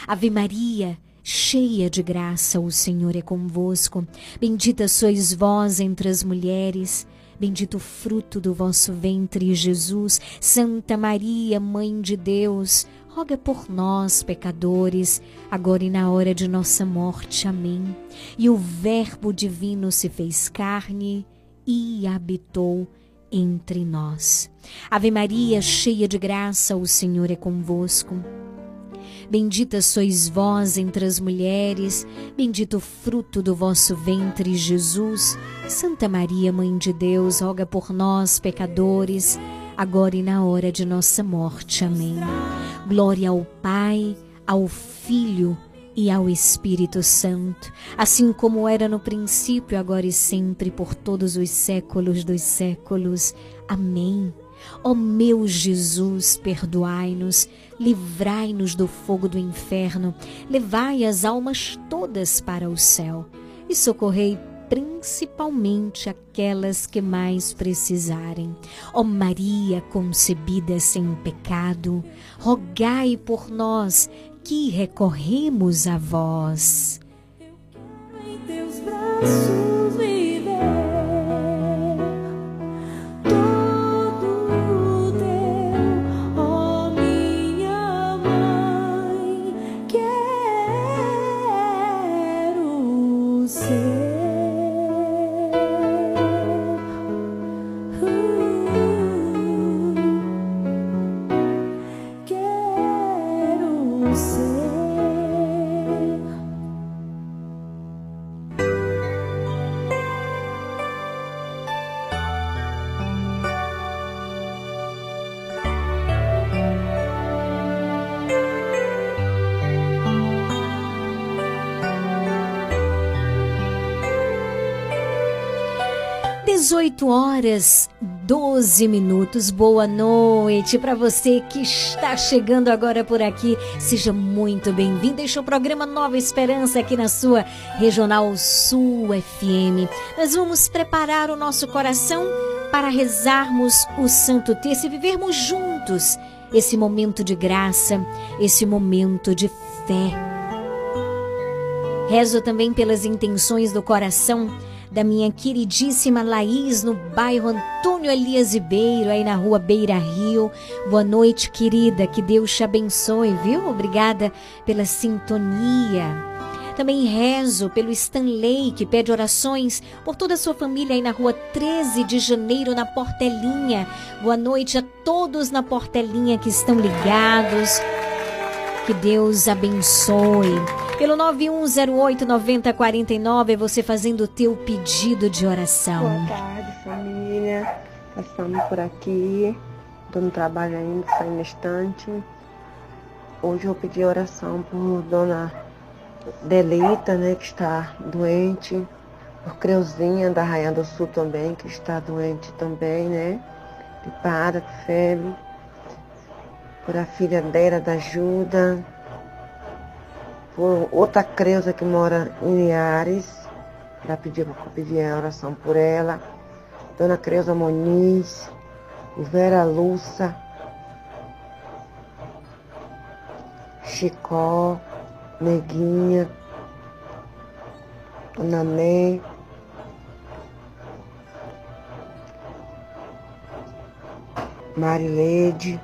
Ave Maria, cheia de graça, o Senhor é convosco. Bendita sois vós entre as mulheres. Bendito o fruto do vosso ventre, Jesus. Santa Maria, Mãe de Deus, roga por nós, pecadores, agora e na hora de nossa morte. Amém. E o Verbo divino se fez carne e habitou entre nós. Ave Maria, cheia de graça, o Senhor é convosco. Bendita sois vós entre as mulheres, bendito o fruto do vosso ventre, Jesus. Santa Maria, Mãe de Deus, roga por nós, pecadores, agora e na hora de nossa morte. Amém. Glória ao Pai, ao Filho e ao Espírito Santo, assim como era no princípio, agora e sempre, por todos os séculos dos séculos. Amém. Ó meu Jesus, perdoai-nos, livrai-nos do fogo do inferno, levai as almas todas para o céu e socorrei principalmente aquelas que mais precisarem. Ó Maria concebida sem pecado, rogai por nós que recorremos a vós. Em teus braços 18 horas 12 minutos. Boa noite para você que está chegando agora por aqui. Seja muito bem-vindo. Este é o programa Nova Esperança aqui na sua Regional Sul FM. Nós vamos preparar o nosso coração para rezarmos o Santo Terço e vivermos juntos esse momento de graça, esse momento de fé. Rezo também pelas intenções do coração da minha queridíssima Laís no bairro Antônio Elias Ribeiro, aí na rua Beira Rio. Boa noite, querida. Que Deus te abençoe, viu? Obrigada pela sintonia. Também rezo pelo Stanley, que pede orações por toda a sua família aí na rua 13 de janeiro, na Portelinha. Boa noite a todos na Portelinha que estão ligados. Que Deus abençoe. Pelo 9108-9049 é você fazendo o teu pedido de oração. Boa tarde, família. Estamos por aqui. Estou no trabalho ainda, saindo estante. Hoje eu pedi oração por dona Delita, né, que está doente. Por Creuzinha da Raia do Sul também, que está doente também, né? Pipada, febre. Por a filha dela, da Ajuda por outra Creuza que mora em Linhares, para pedir, pedir a oração por ela, Dona Creuza Moniz, Vera Lúcia, Chicó, Neguinha, Dona Né, Marileide,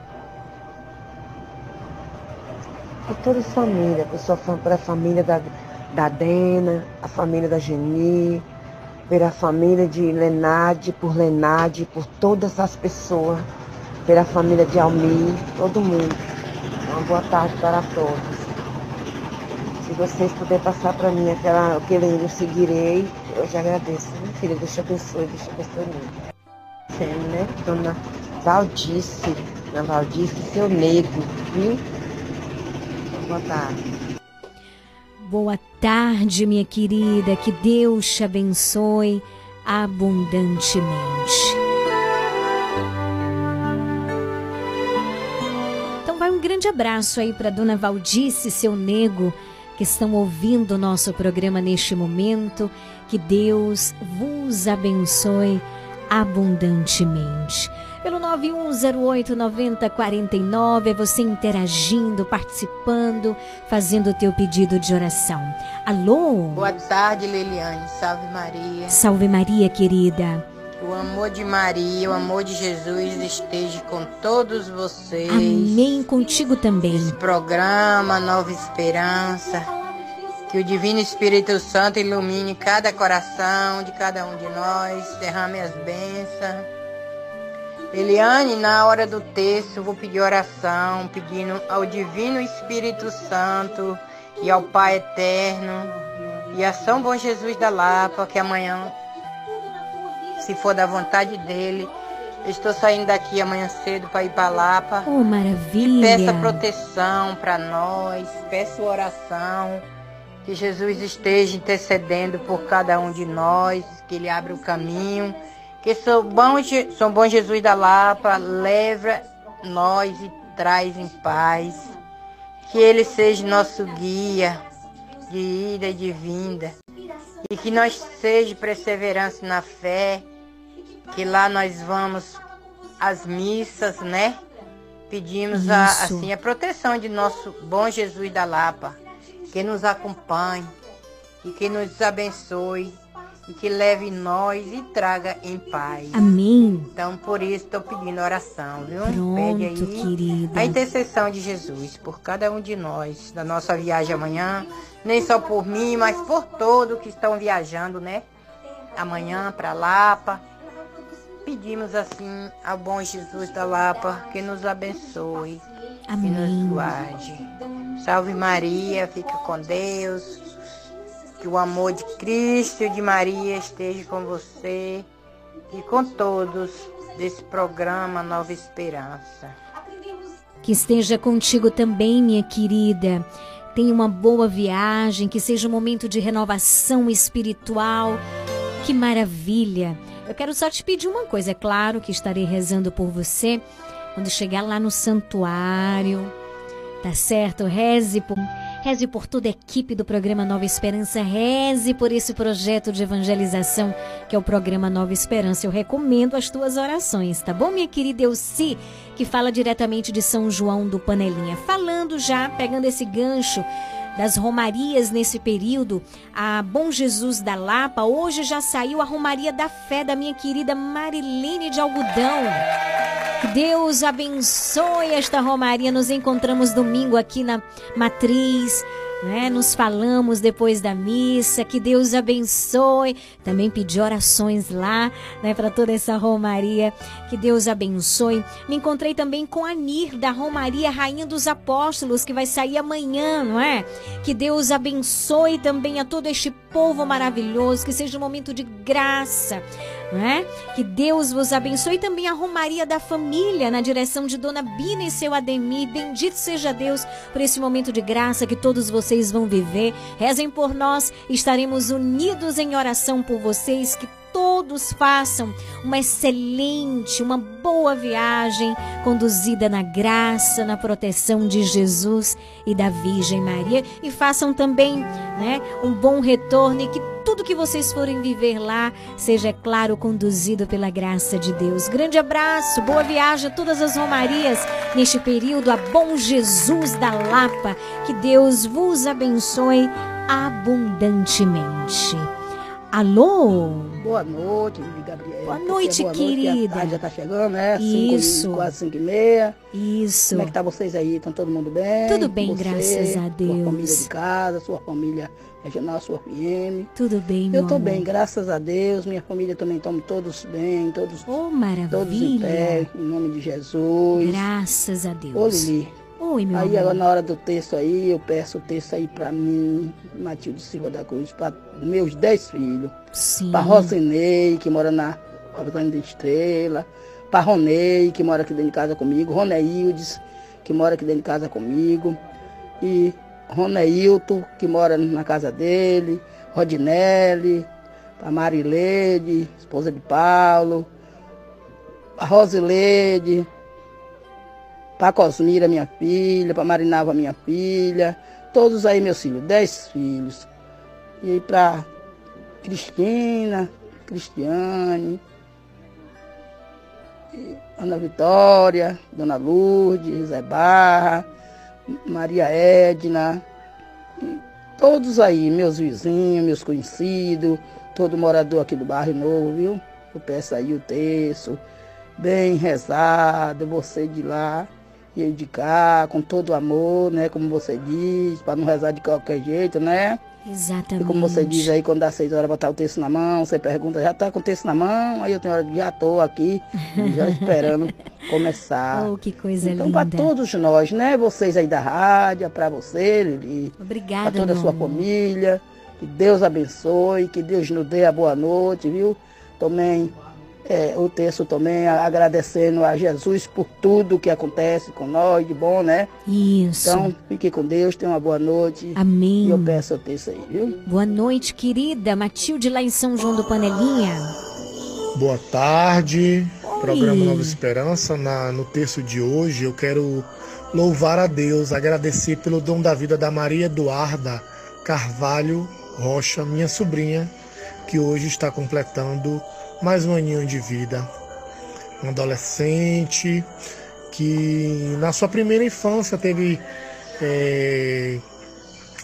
por toda a família, para a família da, da Dena, a família da Geni, pela família de Lenade, por Lenade, por todas as pessoas, pela família de Almir, todo mundo. Uma boa tarde para todos. Se vocês puderem passar para mim aquela, aquele eu seguirei, eu já agradeço. Minha filha, Deus te abençoe, Deus te abençoe muito. Sendo, né? Dona Valdice, Dona Valdice, seu nego, viu? Boa tarde. Boa tarde, minha querida. Que Deus te abençoe abundantemente. Então vai um grande abraço aí para Dona Valdice e seu nego que estão ouvindo o nosso programa neste momento. Que Deus vos abençoe abundantemente pelo 91089049, é você interagindo, participando, fazendo o teu pedido de oração. Alô? Boa tarde, Liliane. Salve Maria. Salve Maria, querida. O amor de Maria, o amor de Jesus esteja com todos vocês. Amém contigo também. Esse programa Nova Esperança. Que o Divino Espírito Santo ilumine cada coração de cada um de nós, derrame as bênçãos Eliane, na hora do texto, vou pedir oração, pedindo ao Divino Espírito Santo e ao Pai Eterno e a São Bom Jesus da Lapa, que amanhã, se for da vontade dele, estou saindo daqui amanhã cedo para ir para Lapa. Oh, maravilha! Peça proteção para nós, peço oração, que Jesus esteja intercedendo por cada um de nós, que Ele abra o caminho que São Bom, São Bom Jesus da Lapa leva nós e traz em paz. Que Ele seja nosso guia de ida e de vinda. E que nós seja perseverança na fé. Que lá nós vamos às missas, né? Pedimos a, assim a proteção de nosso bom Jesus da Lapa. Que nos acompanhe e que nos abençoe e que leve nós e traga em paz. Amém. Então, por isso, estou pedindo oração, viu? Pronto, Pede aí querida. a intercessão de Jesus por cada um de nós, da nossa viagem amanhã. Nem só por mim, mas por todos que estão viajando, né? Amanhã para Lapa. Pedimos assim ao bom Jesus da Lapa que nos abençoe Amém. e nos guarde. Salve Maria, fica com Deus. Que o amor de Cristo e de Maria esteja com você e com todos desse programa Nova Esperança. Que esteja contigo também, minha querida. Tenha uma boa viagem, que seja um momento de renovação espiritual. Que maravilha! Eu quero só te pedir uma coisa. É claro que estarei rezando por você quando chegar lá no santuário. Tá certo? Reze por, reze por toda a equipe do programa Nova Esperança. Reze por esse projeto de evangelização que é o programa Nova Esperança. Eu recomendo as tuas orações, tá bom, minha querida Elci, que fala diretamente de São João do Panelinha. Falando já, pegando esse gancho das romarias nesse período, a Bom Jesus da Lapa, hoje já saiu a Romaria da Fé da minha querida Marilene de Algodão. Deus abençoe esta Romaria. Nos encontramos domingo aqui na Matriz. Né? Nos falamos depois da missa, que Deus abençoe. Também pedi orações lá, né, para toda essa Romaria. Que Deus abençoe. Me encontrei também com a Nir da Romaria Rainha dos Apóstolos, que vai sair amanhã, não é? Que Deus abençoe também a todo este povo maravilhoso, que seja um momento de graça, não é? Que Deus vos abençoe também a Romaria da Família, na direção de Dona Bina e seu Ademir. Bendito seja Deus por esse momento de graça que todos vocês vão viver. Rezem por nós, estaremos unidos em oração por vocês, que todos façam uma excelente, uma boa viagem, conduzida na graça, na proteção de Jesus e da Virgem Maria, e façam também, né, um bom retorno e que tudo que vocês forem viver lá seja, é claro, conduzido pela graça de Deus. Grande abraço, boa viagem a todas as romarias neste período, a bom Jesus da Lapa. Que Deus vos abençoe abundantemente. Alô? Boa noite, Gabriel. Boa noite, boa querida. Noite, a tarde já tá chegando, né? Isso. Cinco, quase 5 e meia. Isso. Como é que tá vocês aí? Estão todo mundo bem? Tudo bem, Você, graças a Deus. Sua família de casa, sua família regional, sua FM. Tudo bem, meu Eu tô amor. bem, graças a Deus. Minha família também estão todos bem, todos, Oh, maravilha. todos em pé, em nome de Jesus. Graças a Deus. Ô, Lili. Oi, meu Aí amor. agora na hora do texto aí, eu peço o texto aí pra mim, Matilde Silva da Cruz, pra meus dez filhos. Sim. Pra Rosinei, que mora na Fabricante de Estrela. Pra Ronei, que mora aqui dentro de casa comigo. Roneildes, que mora aqui dentro de casa comigo. E Roneilton, que mora na casa dele. Rodinelli, pra Marileide, esposa de Paulo. A Rosileide, pra Cosmira, minha filha, pra Marinava, minha filha, todos aí meus filhos, dez filhos. E pra Cristina, Cristiane, Ana Vitória, Dona Lourdes, Zé Barra, Maria Edna, todos aí, meus vizinhos, meus conhecidos, todo morador aqui do bairro Novo, viu? Eu peço aí o texto, bem rezado, você de lá e eu de cá, com todo amor, né? Como você diz, para não rezar de qualquer jeito, né? Exatamente. E como você diz aí, quando dá seis horas, botar o texto na mão, você pergunta, já tá com o texto na mão? Aí eu tenho hora de, já tô aqui, já esperando começar. Oh, que coisa então, para linda. todos nós, né? Vocês aí da rádio, para você, Lili. Obrigada, Para toda a sua família. Que Deus abençoe, que Deus nos dê a boa noite, viu? Também é, o texto também agradecendo a Jesus por tudo que acontece com nós de bom, né? Isso. Então, fique com Deus, tenha uma boa noite. Amém. E eu peço o texto aí, viu? Boa noite, querida. Matilde lá em São João do Panelinha. Boa tarde, programa Nova Esperança. Na, no texto de hoje eu quero louvar a Deus, agradecer pelo dom da vida da Maria Eduarda Carvalho Rocha, minha sobrinha, que hoje está completando mais um aninho de vida. Uma adolescente que na sua primeira infância teve é,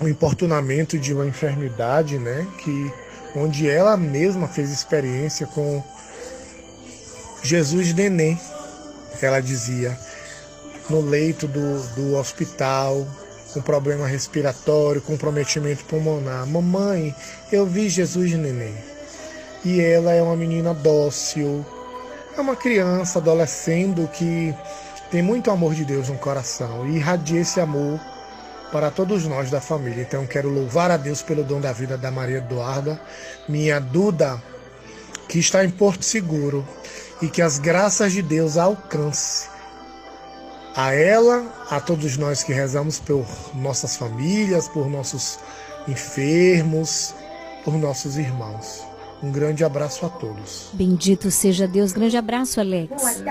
o importunamento de uma enfermidade, né? Que onde ela mesma fez experiência com Jesus Neném, ela dizia, no leito do, do hospital, com problema respiratório, comprometimento pulmonar. Mamãe, eu vi Jesus Neném. E ela é uma menina dócil, é uma criança, adolescente que tem muito amor de Deus no coração e irradia esse amor para todos nós da família. Então quero louvar a Deus pelo dom da vida da Maria Eduarda, minha Duda, que está em Porto Seguro e que as graças de Deus alcance a ela, a todos nós que rezamos por nossas famílias, por nossos enfermos, por nossos irmãos. Um grande abraço a todos. Bendito seja Deus. Grande abraço, Alex.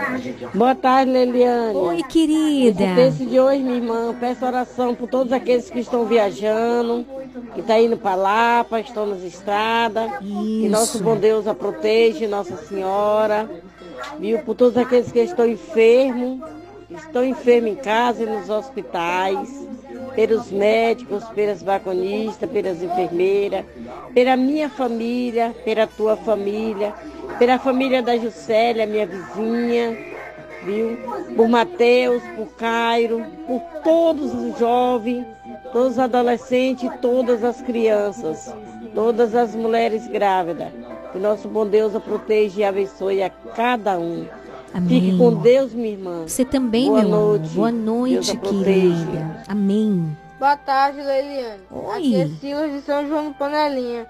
Boa tarde, Leliane. Oi, querida. Esse texto de hoje, minha irmã, peço oração por todos aqueles que estão viajando, que estão indo para Lapa, estão nas estradas. Que nosso bom Deus a proteja, Nossa Senhora. Viu? Por todos aqueles que estão enfermos, estão enfermos em casa e nos hospitais pelos médicos, pelas vagonistas, pelas enfermeiras, pela minha família, pela tua família, pela família da Juscelia, minha vizinha, viu? Por Mateus, por Cairo, por todos os jovens, todos os adolescentes, todas as crianças, todas as mulheres grávidas. Que nosso bom Deus a proteja e abençoe a cada um. Amém. Fique com Deus, minha irmã. Você também, Boa meu amor. noite. Boa Deus noite, querida. Amém. Boa tarde, Leiliane. Aqui é Silas de São João do Panelinha.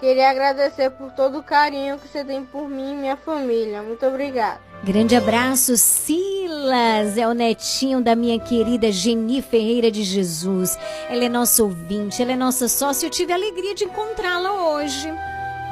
Queria agradecer por todo o carinho que você tem por mim e minha família. Muito obrigada. Grande abraço, Silas. É o netinho da minha querida Geni Ferreira de Jesus. Ela é nossa ouvinte, ela é nossa sócia. Eu tive a alegria de encontrá-la hoje.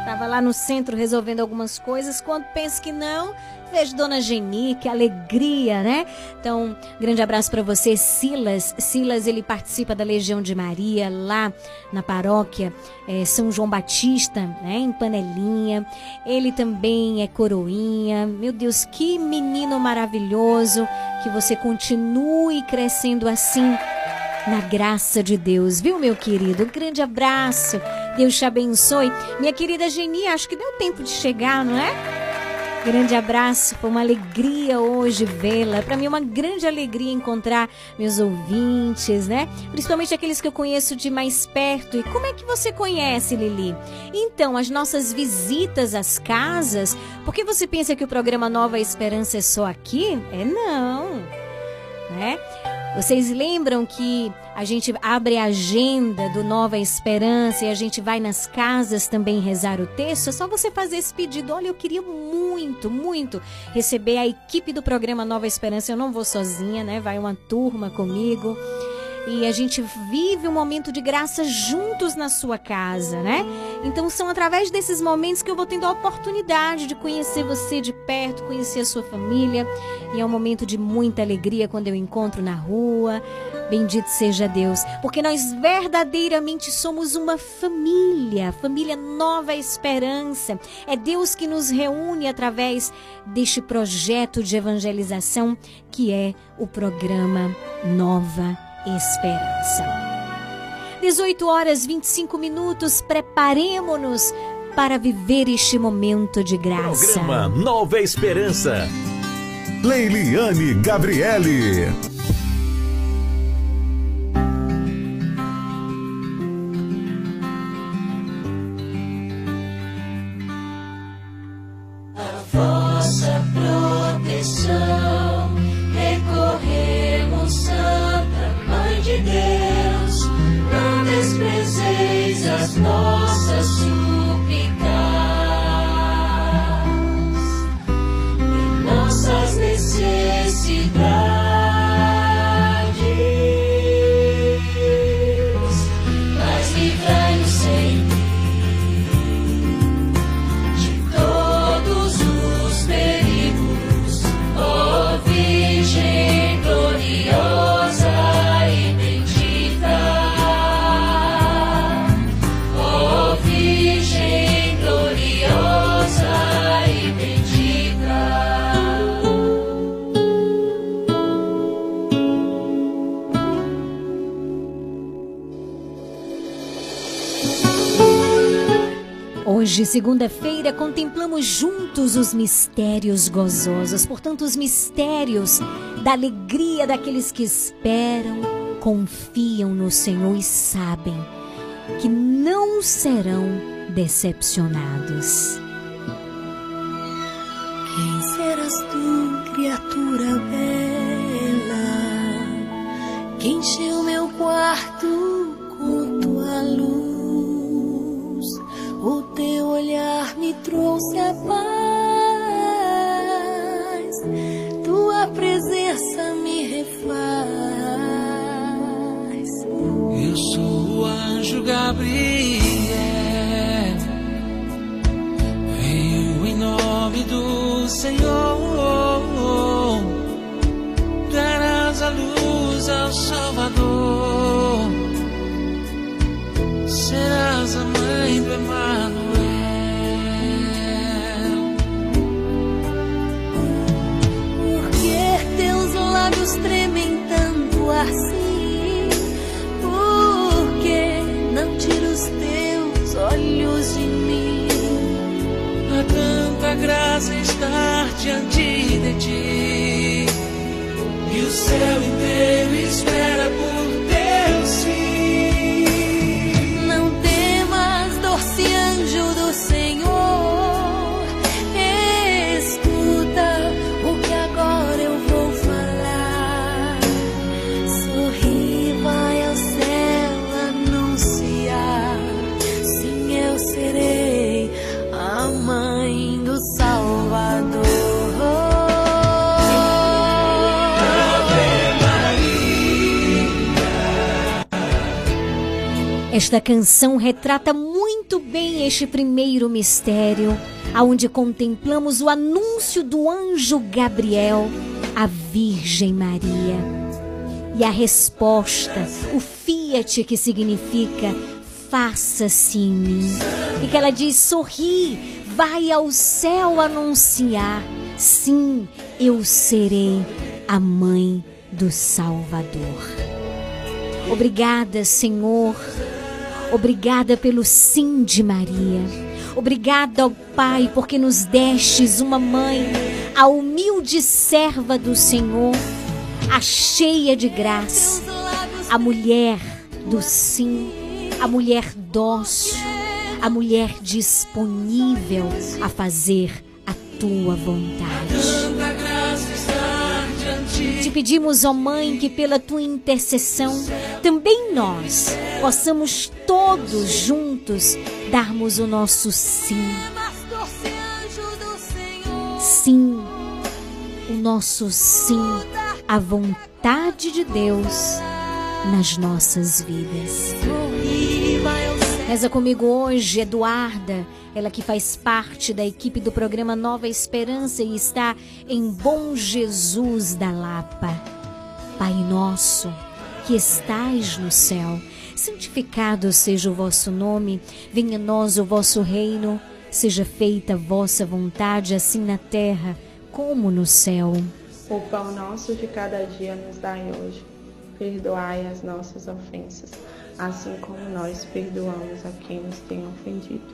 Tava lá no centro resolvendo algumas coisas. Quando penso que não, vejo Dona Geni, que alegria, né? Então, grande abraço para você, Silas. Silas, ele participa da Legião de Maria lá na paróquia eh, São João Batista, né? Em Panelinha. Ele também é coroinha. Meu Deus, que menino maravilhoso. Que você continue crescendo assim na graça de Deus, viu, meu querido? Um grande abraço. Deus te abençoe. Minha querida Geni, acho que deu tempo de chegar, não é? Grande abraço, foi uma alegria hoje vê-la. Para mim é uma grande alegria encontrar meus ouvintes, né? Principalmente aqueles que eu conheço de mais perto. E como é que você conhece, Lili? Então, as nossas visitas às casas. Por que você pensa que o programa Nova Esperança é só aqui? É não, né? Vocês lembram que a gente abre a agenda do Nova Esperança e a gente vai nas casas também rezar o texto? É só você fazer esse pedido. Olha, eu queria muito, muito receber a equipe do programa Nova Esperança. Eu não vou sozinha, né? Vai uma turma comigo. E a gente vive um momento de graça juntos na sua casa, né? Então são através desses momentos que eu vou tendo a oportunidade de conhecer você de perto, conhecer a sua família. E é um momento de muita alegria quando eu encontro na rua. Bendito seja Deus, porque nós verdadeiramente somos uma família, família Nova Esperança. É Deus que nos reúne através deste projeto de evangelização que é o programa Nova Esperança. 18 horas 25 minutos, preparemos-nos para viver este momento de graça. Programa Nova Esperança. Leiliane Gabriele. vossa proteção. De Deus, não desprezeis as nossas Hoje, segunda-feira, contemplamos juntos os mistérios gozosos, portanto, os mistérios da alegria daqueles que esperam, confiam no Senhor e sabem que não serão decepcionados. Quem serás tu, criatura bela, que encheu meu quarto com tua luz? olhar me trouxe a paz, tua presença me refaz. Eu sou o anjo Gabriel, venho em nome do Senhor. Graça estar diante de ti. E o céu Esta canção retrata muito bem este primeiro mistério, aonde contemplamos o anúncio do anjo Gabriel à Virgem Maria. E a resposta, o fiat que significa faça-se em mim. E que ela diz: sorri, vai ao céu anunciar. Sim, eu serei a mãe do Salvador. Obrigada, Senhor. Obrigada pelo sim de Maria. Obrigada ao Pai porque nos destes uma mãe, a humilde serva do Senhor, a cheia de graça, a mulher do sim, a mulher dócil, a mulher disponível a fazer a tua vontade. Te pedimos, ó Mãe, que pela tua intercessão também nós possamos todos juntos darmos o nosso sim. Sim, o nosso sim à vontade de Deus nas nossas vidas. Reza comigo hoje, Eduarda, ela que faz parte da equipe do programa Nova Esperança e está em Bom Jesus da Lapa. Pai nosso, que estais no céu, santificado seja o vosso nome, venha a nós o vosso reino, seja feita a vossa vontade, assim na terra como no céu. O pão nosso de cada dia nos dai hoje. Perdoai as nossas ofensas, assim como nós perdoamos a quem nos tem ofendido.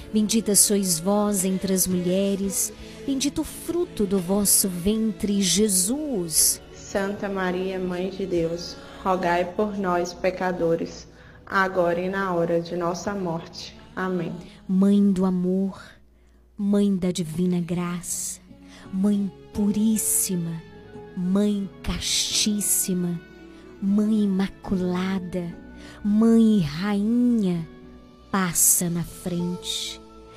Bendita sois vós entre as mulheres, bendito o fruto do vosso ventre, Jesus. Santa Maria, Mãe de Deus, rogai por nós, pecadores, agora e na hora de nossa morte. Amém. Mãe do amor, Mãe da divina graça, Mãe puríssima, Mãe castíssima, Mãe imaculada, Mãe Rainha, passa na frente.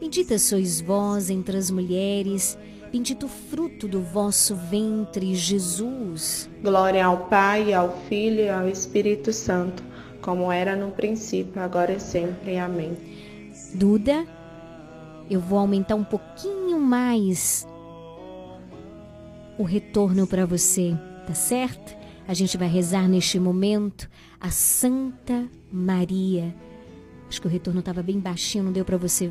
Bendita sois vós entre as mulheres, Bendito o fruto do vosso ventre, Jesus. Glória ao Pai, ao Filho e ao Espírito Santo, como era no princípio, agora e sempre. Amém. Duda, eu vou aumentar um pouquinho mais o retorno para você, tá certo? A gente vai rezar neste momento a Santa Maria. Acho que o retorno estava bem baixinho, não deu para você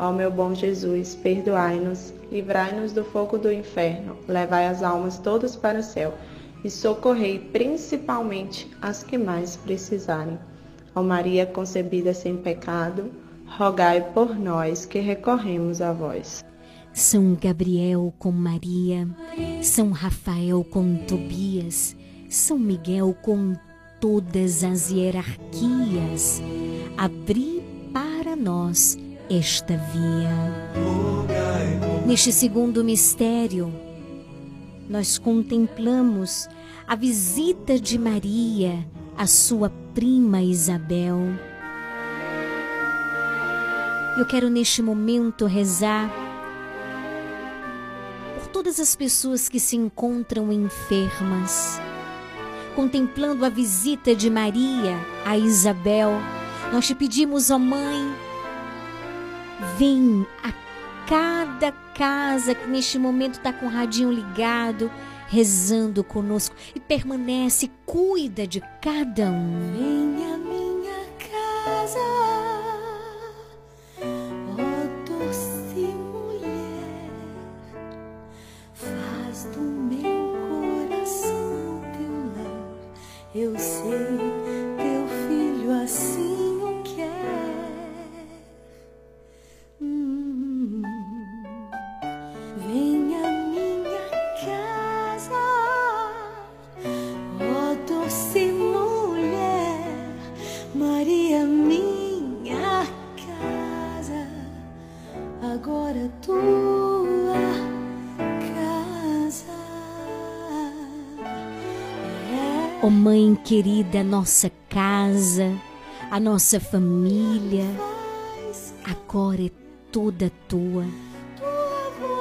Ó meu bom Jesus, perdoai-nos, livrai-nos do fogo do inferno, levai as almas todas para o céu e socorrei principalmente as que mais precisarem. Ó Maria concebida sem pecado, rogai por nós que recorremos a vós. São Gabriel com Maria, São Rafael com Tobias, São Miguel com todas as hierarquias, abri para nós esta via. Neste segundo mistério, nós contemplamos a visita de Maria à sua prima Isabel. Eu quero neste momento rezar por todas as pessoas que se encontram enfermas, contemplando a visita de Maria a Isabel. Nós te pedimos, ó Mãe, vem a cada casa que neste momento está com o radinho ligado, rezando conosco e permanece, cuida de cada um. Venha minha casa, Ó Mãe querida, nossa casa, a nossa família, agora é toda tua.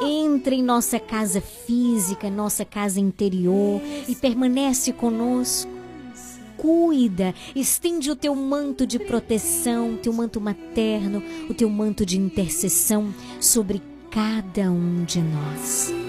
Entra em nossa casa física, nossa casa interior e permanece conosco. Cuida, estende o teu manto de proteção, teu manto materno, o teu manto de intercessão sobre cada um de nós.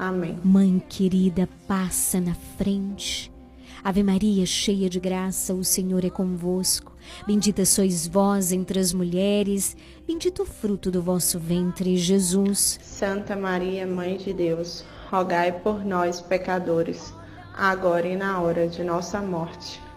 Amém. Mãe querida, passa na frente. Ave Maria, cheia de graça, o Senhor é convosco. Bendita sois vós entre as mulheres, bendito o fruto do vosso ventre, Jesus. Santa Maria, Mãe de Deus, rogai por nós, pecadores, agora e na hora de nossa morte.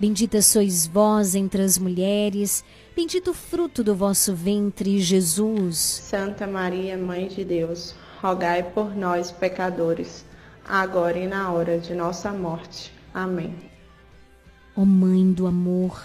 Bendita sois vós entre as mulheres, bendito o fruto do vosso ventre, Jesus. Santa Maria, Mãe de Deus, rogai por nós, pecadores, agora e na hora de nossa morte. Amém. Ó Mãe do amor,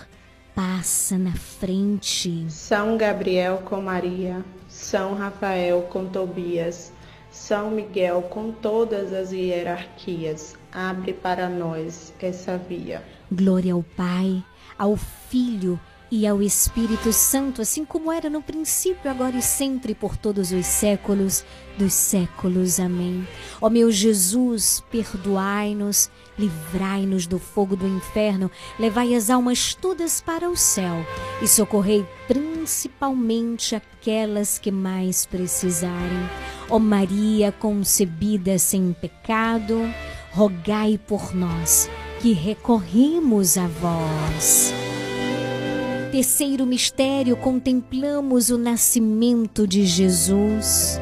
passa na frente. São Gabriel com Maria, São Rafael com Tobias, São Miguel com todas as hierarquias, abre para nós essa via. Glória ao Pai, ao Filho e ao Espírito Santo, assim como era no princípio, agora e sempre, por todos os séculos dos séculos. Amém. Ó meu Jesus, perdoai-nos, livrai-nos do fogo do inferno, levai as almas todas para o céu e socorrei principalmente aquelas que mais precisarem. Ó Maria concebida sem pecado, rogai por nós que recorremos a vós. Terceiro mistério, contemplamos o nascimento de Jesus.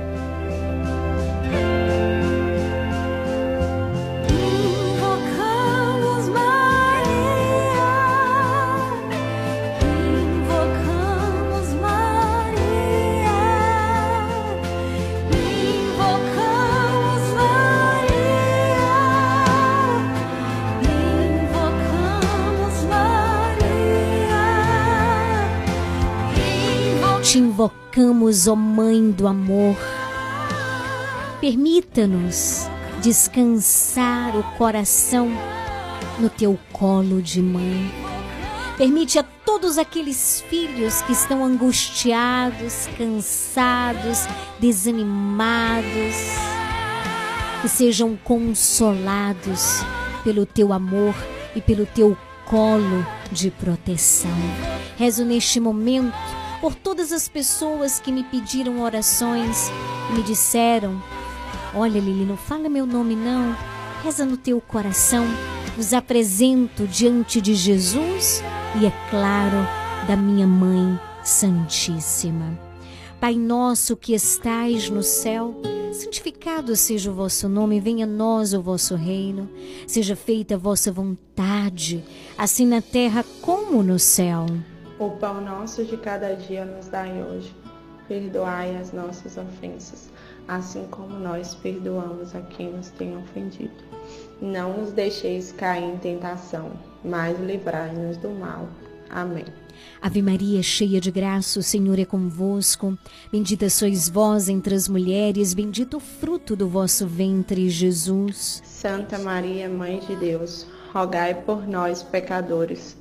Te invocamos, ó Mãe do amor. Permita-nos descansar o coração no teu colo de mãe. Permite a todos aqueles filhos que estão angustiados, cansados, desanimados, que sejam consolados pelo teu amor e pelo teu colo de proteção. Rezo neste momento por todas as pessoas que me pediram orações e me disseram Olha, Lili, não fala meu nome não. Reza no teu coração. Os apresento diante de Jesus e, é claro, da minha Mãe Santíssima. Pai nosso que estais no céu, santificado seja o vosso nome, venha a nós o vosso reino, seja feita a vossa vontade, assim na terra como no céu. O pão nosso de cada dia nos dai hoje. Perdoai as nossas ofensas, assim como nós perdoamos a quem nos tem ofendido. Não nos deixeis cair em tentação, mas livrai-nos do mal. Amém. Ave Maria, cheia de graça, o Senhor é convosco. Bendita sois vós entre as mulheres, bendito o fruto do vosso ventre, Jesus. Santa Maria, Mãe de Deus, rogai por nós, pecadores,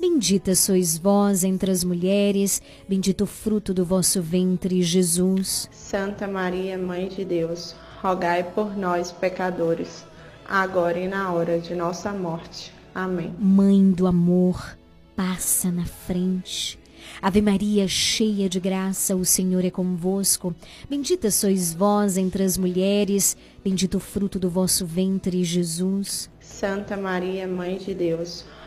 Bendita sois vós entre as mulheres, bendito o fruto do vosso ventre, Jesus. Santa Maria, Mãe de Deus, rogai por nós, pecadores, agora e na hora de nossa morte. Amém. Mãe do amor, passa na frente. Ave Maria, cheia de graça, o Senhor é convosco. Bendita sois vós entre as mulheres, bendito o fruto do vosso ventre, Jesus. Santa Maria, Mãe de Deus,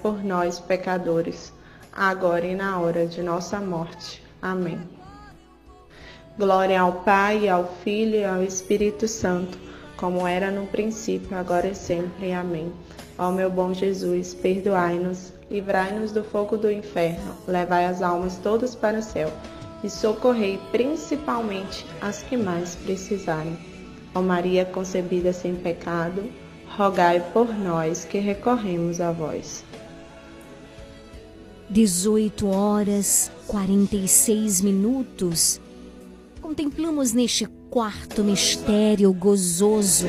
por nós, pecadores, agora e na hora de nossa morte. Amém. Glória ao Pai, ao Filho e ao Espírito Santo, como era no princípio, agora e sempre. Amém. Ó meu bom Jesus, perdoai-nos, livrai-nos do fogo do inferno, levai as almas todas para o céu e socorrei principalmente as que mais precisarem. Ó Maria concebida sem pecado, rogai por nós que recorremos a vós. 18 horas 46 minutos. Contemplamos neste quarto mistério gozoso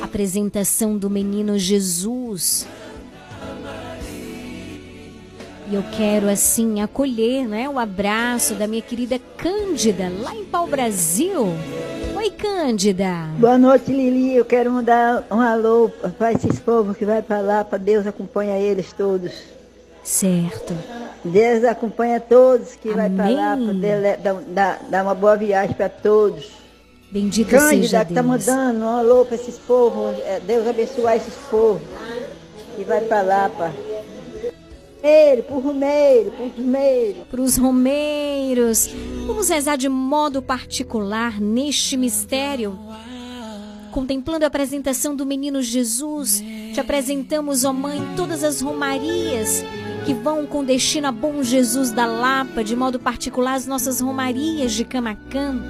a apresentação do menino Jesus. E eu quero assim acolher, né, o abraço da minha querida Cândida, lá em Pau Brasil. Oi, Cândida. Boa noite, Lili. Eu quero mandar um alô para esses povos que vai para lá, para Deus acompanha eles todos. Certo. Deus acompanha todos que vai para lá, Amém. para Deus dar, dar- uma boa viagem para todos. Bendito Cândida, seja que tá Deus. mandando um alô para esses povos. é, Deus abençoar esses povos. Que vai para lá, pá. Romeiro, pro Romeiro, pro Romeiro. Para os romeiros. Vamos rezar de modo particular neste mistério. Contemplando a apresentação do menino Jesus, te apresentamos, ó Mãe, todas as romarias que vão com destino a Bom Jesus da Lapa, de modo particular as nossas romarias de Camacan,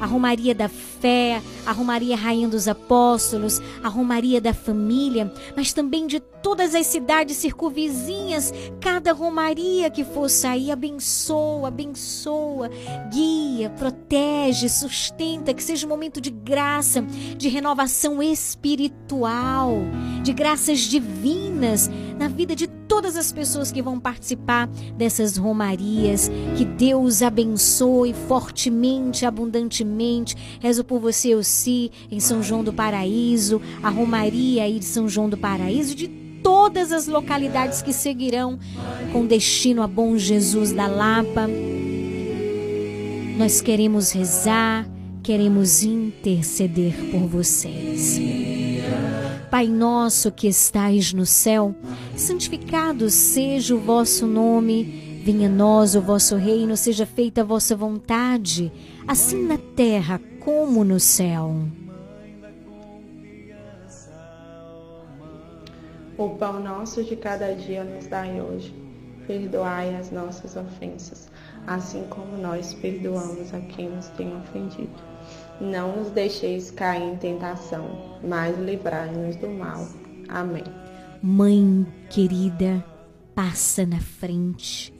a Romaria da Fé, a Romaria Rainha dos Apóstolos, a Romaria da Família, mas também de todas as cidades circunvizinhas, cada Romaria que for sair, abençoa, abençoa, guia, protege, sustenta, que seja um momento de graça, de renovação espiritual, de graças divinas na vida de todas as pessoas que vão participar dessas romarias. Que Deus abençoe fortemente, abundantemente. Rezo por você, Ossi, em São João do Paraíso, a Romaria aí de São João do Paraíso, de todas as localidades que seguirão com destino a Bom Jesus da Lapa. Nós queremos rezar, queremos interceder por vocês. Pai nosso que estais no céu, santificado seja o vosso nome, venha a nós o vosso reino, seja feita a vossa vontade, assim na terra como no céu. O pão nosso de cada dia nos dai hoje. Perdoai as nossas ofensas, assim como nós perdoamos a quem nos tem ofendido. Não nos deixeis cair em tentação, mas livrai-nos do mal. Amém. Mãe querida, passa na frente.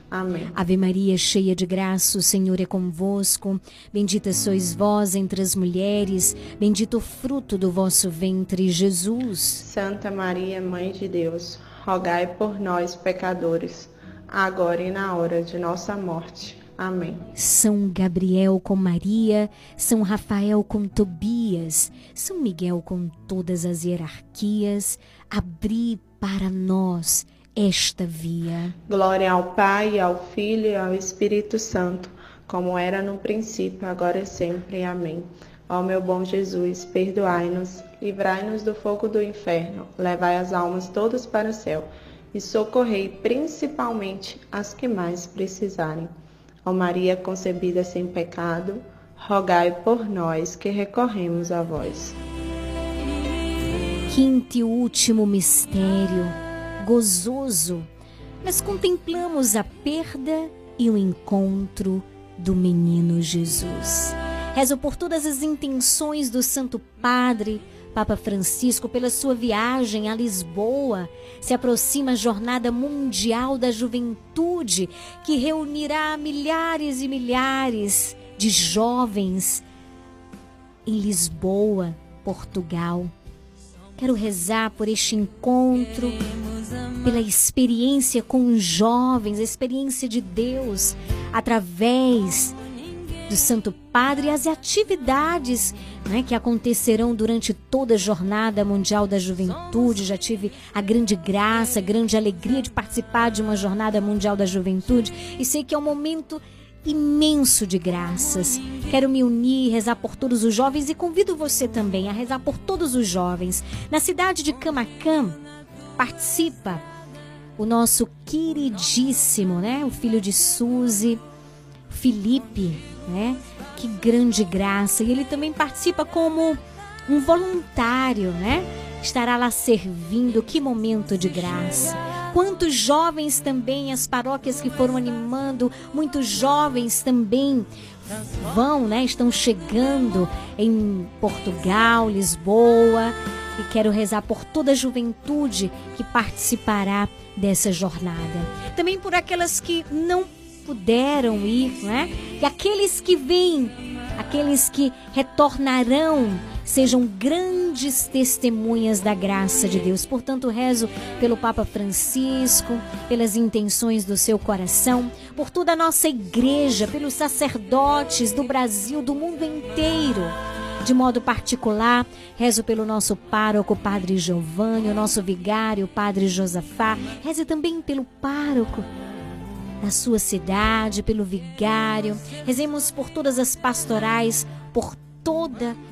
Amém. Ave Maria, cheia de graça, o Senhor é convosco. Bendita sois vós entre as mulheres, bendito o fruto do vosso ventre, Jesus. Santa Maria, Mãe de Deus, rogai por nós, pecadores, agora e na hora de nossa morte. Amém. São Gabriel com Maria, São Rafael com Tobias, São Miguel com todas as hierarquias, abri para nós esta via. Glória ao Pai, ao Filho e ao Espírito Santo, como era no princípio, agora e sempre. Amém. Ó meu bom Jesus, perdoai-nos, livrai-nos do fogo do inferno, levai as almas todas para o céu e socorrei principalmente as que mais precisarem. Ó Maria concebida sem pecado, rogai por nós que recorremos a vós. Quinto e último mistério, gozoso, nós contemplamos a perda e o encontro do menino Jesus. Rezo por todas as intenções do Santo Padre, Papa Francisco, pela sua viagem a Lisboa. Se aproxima a Jornada Mundial da Juventude, que reunirá milhares e milhares de jovens em Lisboa, Portugal. Quero rezar por este encontro, pela experiência com os jovens, a experiência de Deus através do Santo Padre e as atividades né, que acontecerão durante toda a Jornada Mundial da Juventude. Já tive a grande graça, a grande alegria de participar de uma Jornada Mundial da Juventude e sei que é um momento imenso de graças. Quero me unir, rezar por todos os jovens e convido você também a rezar por todos os jovens. Na cidade de Camacan, participa o nosso queridíssimo, né, o filho de Suzy, Felipe, né? Que grande graça. E ele também participa como um voluntário, né? Estará lá servindo. Que momento de graça. Quantos jovens também, as paróquias que foram animando, muitos jovens também vão, né? Estão chegando em Portugal, Lisboa. E quero rezar por toda a juventude que participará dessa jornada. Também por aquelas que não puderam ir, né? E aqueles que vêm, aqueles que retornarão, sejam grandes testemunhas da graça de Deus. Portanto, rezo pelo Papa Francisco, pelas intenções do seu coração, por toda a nossa igreja, pelos sacerdotes do Brasil, do mundo inteiro. De modo particular, rezo pelo nosso pároco, Padre Giovanni, o nosso vigário, Padre Josafá. Reze também pelo pároco da sua cidade, pelo vigário. Rezemos por todas as pastorais, por toda a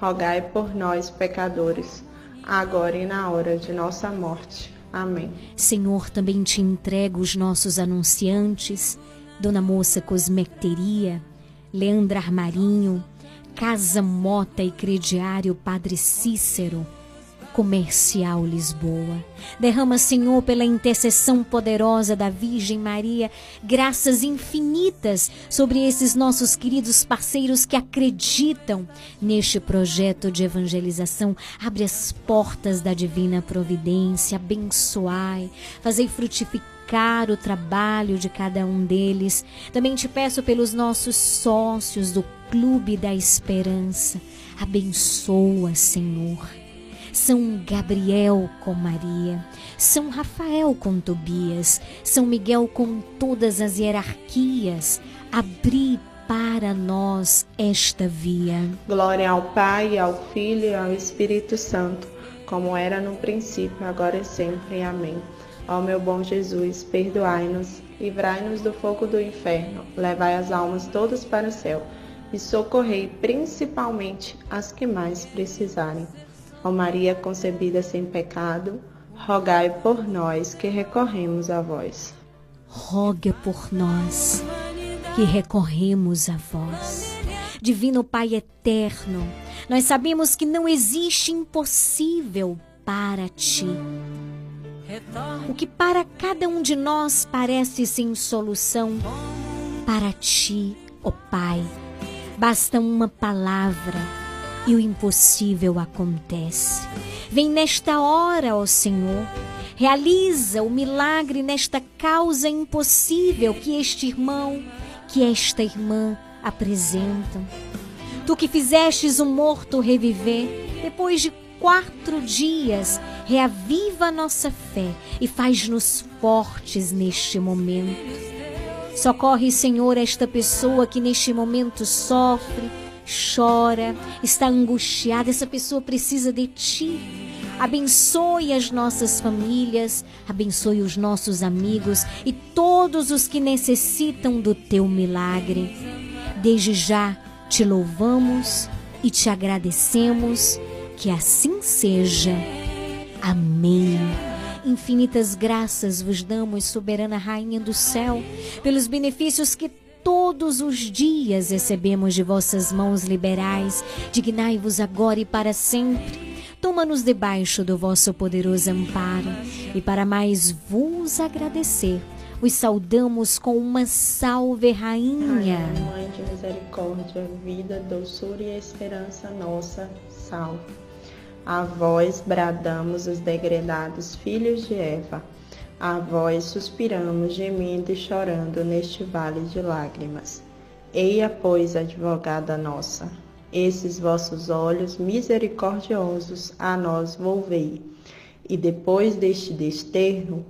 rogai por nós, pecadores, agora e na hora de nossa morte. Amém. Senhor, também te entrego os nossos anunciantes, Dona Moça Cosmecteria, Leandra Armarinho, Casa Mota e Crediário Padre Cícero, Comercial Lisboa. Derrama, Senhor, pela intercessão poderosa da Virgem Maria, graças infinitas sobre esses nossos queridos parceiros que acreditam neste projeto de evangelização. Abre as portas da divina providência, abençoai, fazei frutificar o trabalho de cada um deles. Também te peço pelos nossos sócios do Clube da Esperança. Abençoa, Senhor. São Gabriel com Maria, São Rafael com Tobias, São Miguel com todas as hierarquias. Abri para nós esta via. Glória ao Pai, ao Filho e ao Espírito Santo, como era no princípio, agora e sempre. Amém. Ó meu bom Jesus, perdoai-nos, livrai-nos do fogo do inferno, levai as almas todas para o céu e socorrei principalmente as que mais precisarem. Ó Maria concebida sem pecado, rogai por nós que recorremos a vós. Roga por nós que recorremos a vós. Divino Pai eterno, nós sabemos que não existe impossível para ti. O que para cada um de nós parece sem solução, para ti, ó Pai, basta uma palavra e o impossível acontece. Vem nesta hora, ó Senhor, realiza o milagre nesta causa impossível que este irmão, que esta irmã apresentam. Tu que fizestes o morto reviver, depois de quatro dias, reaviva nossa fé e faz-nos fortes neste momento. Socorre, Senhor, esta pessoa que neste momento sofre, chora, está angustiada. Essa pessoa precisa de ti. Abençoe as nossas famílias, abençoe os nossos amigos e todos os que necessitam do teu milagre. Desde já te louvamos e te agradecemos. Que assim seja. Amém. Infinitas graças vos damos, soberana Rainha do céu, pelos benefícios que todos os dias recebemos de vossas mãos liberais. Dignai-vos agora e para sempre. Toma-nos debaixo do vosso poderoso amparo. E para mais vos agradecer, os saudamos com uma salve, Rainha. Mãe de misericórdia, vida, doçura e esperança nossa, salve. A vós bradamos os degredados filhos de Eva. A vós suspiramos, gemendo e chorando neste vale de lágrimas. Eia, pois, advogada nossa, esses vossos olhos misericordiosos a nós volvei, e depois deste desterro,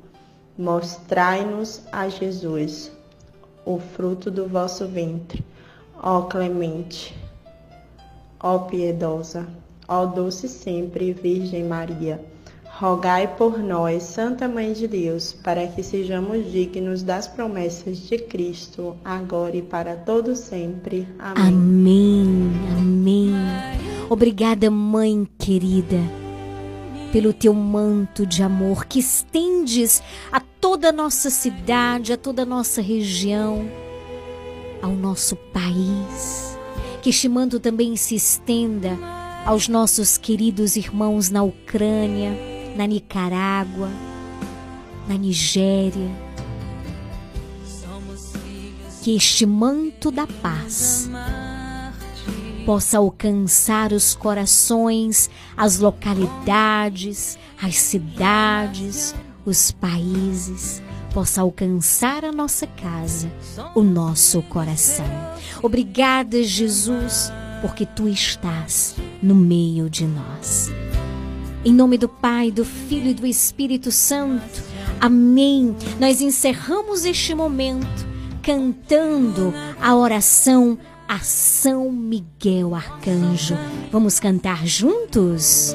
mostrai-nos a Jesus, o fruto do vosso ventre. Ó clemente, ó piedosa, ó doce sempre Virgem Maria, rogai por nós, Santa Mãe de Deus, para que sejamos dignos das promessas de Cristo, agora e para todo sempre. Amém. Amém. Amém. Obrigada, mãe querida, pelo teu manto de amor que estendes a toda a nossa cidade, a toda a nossa região, ao nosso país. Que este manto também se estenda aos nossos queridos irmãos na Ucrânia, na Nicarágua, na Nigéria. Que este manto da paz possa alcançar os corações, as localidades, as cidades, os países, possa alcançar a nossa casa, o nosso coração. Obrigada, Jesus porque tu estás no meio de nós. Em nome do Pai, do Filho e do Espírito Santo. Amém. Nós encerramos este momento cantando a oração a São Miguel Arcanjo. Vamos cantar juntos?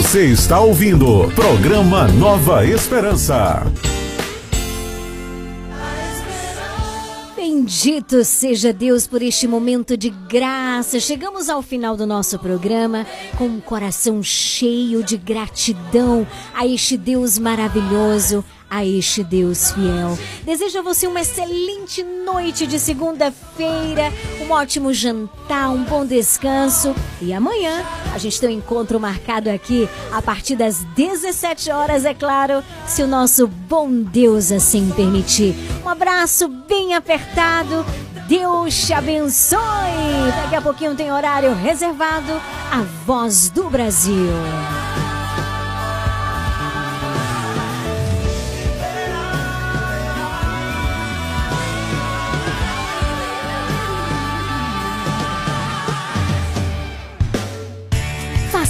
Você está ouvindo programa Nova Esperança. Bendito seja Deus por este momento de graça. Chegamos ao final do nosso programa com um coração cheio de gratidão a este Deus maravilhoso, a este Deus fiel. Desejo a você uma excelente noite de segunda-feira, um ótimo jantar, um bom descanso. E amanhã a gente tem um encontro marcado aqui a partir das 17 horas, é claro, se o nosso bom Deus assim permitir. Um abraço bem apertado. Deus te abençoe. Daqui a pouquinho tem horário reservado. A voz do Brasil.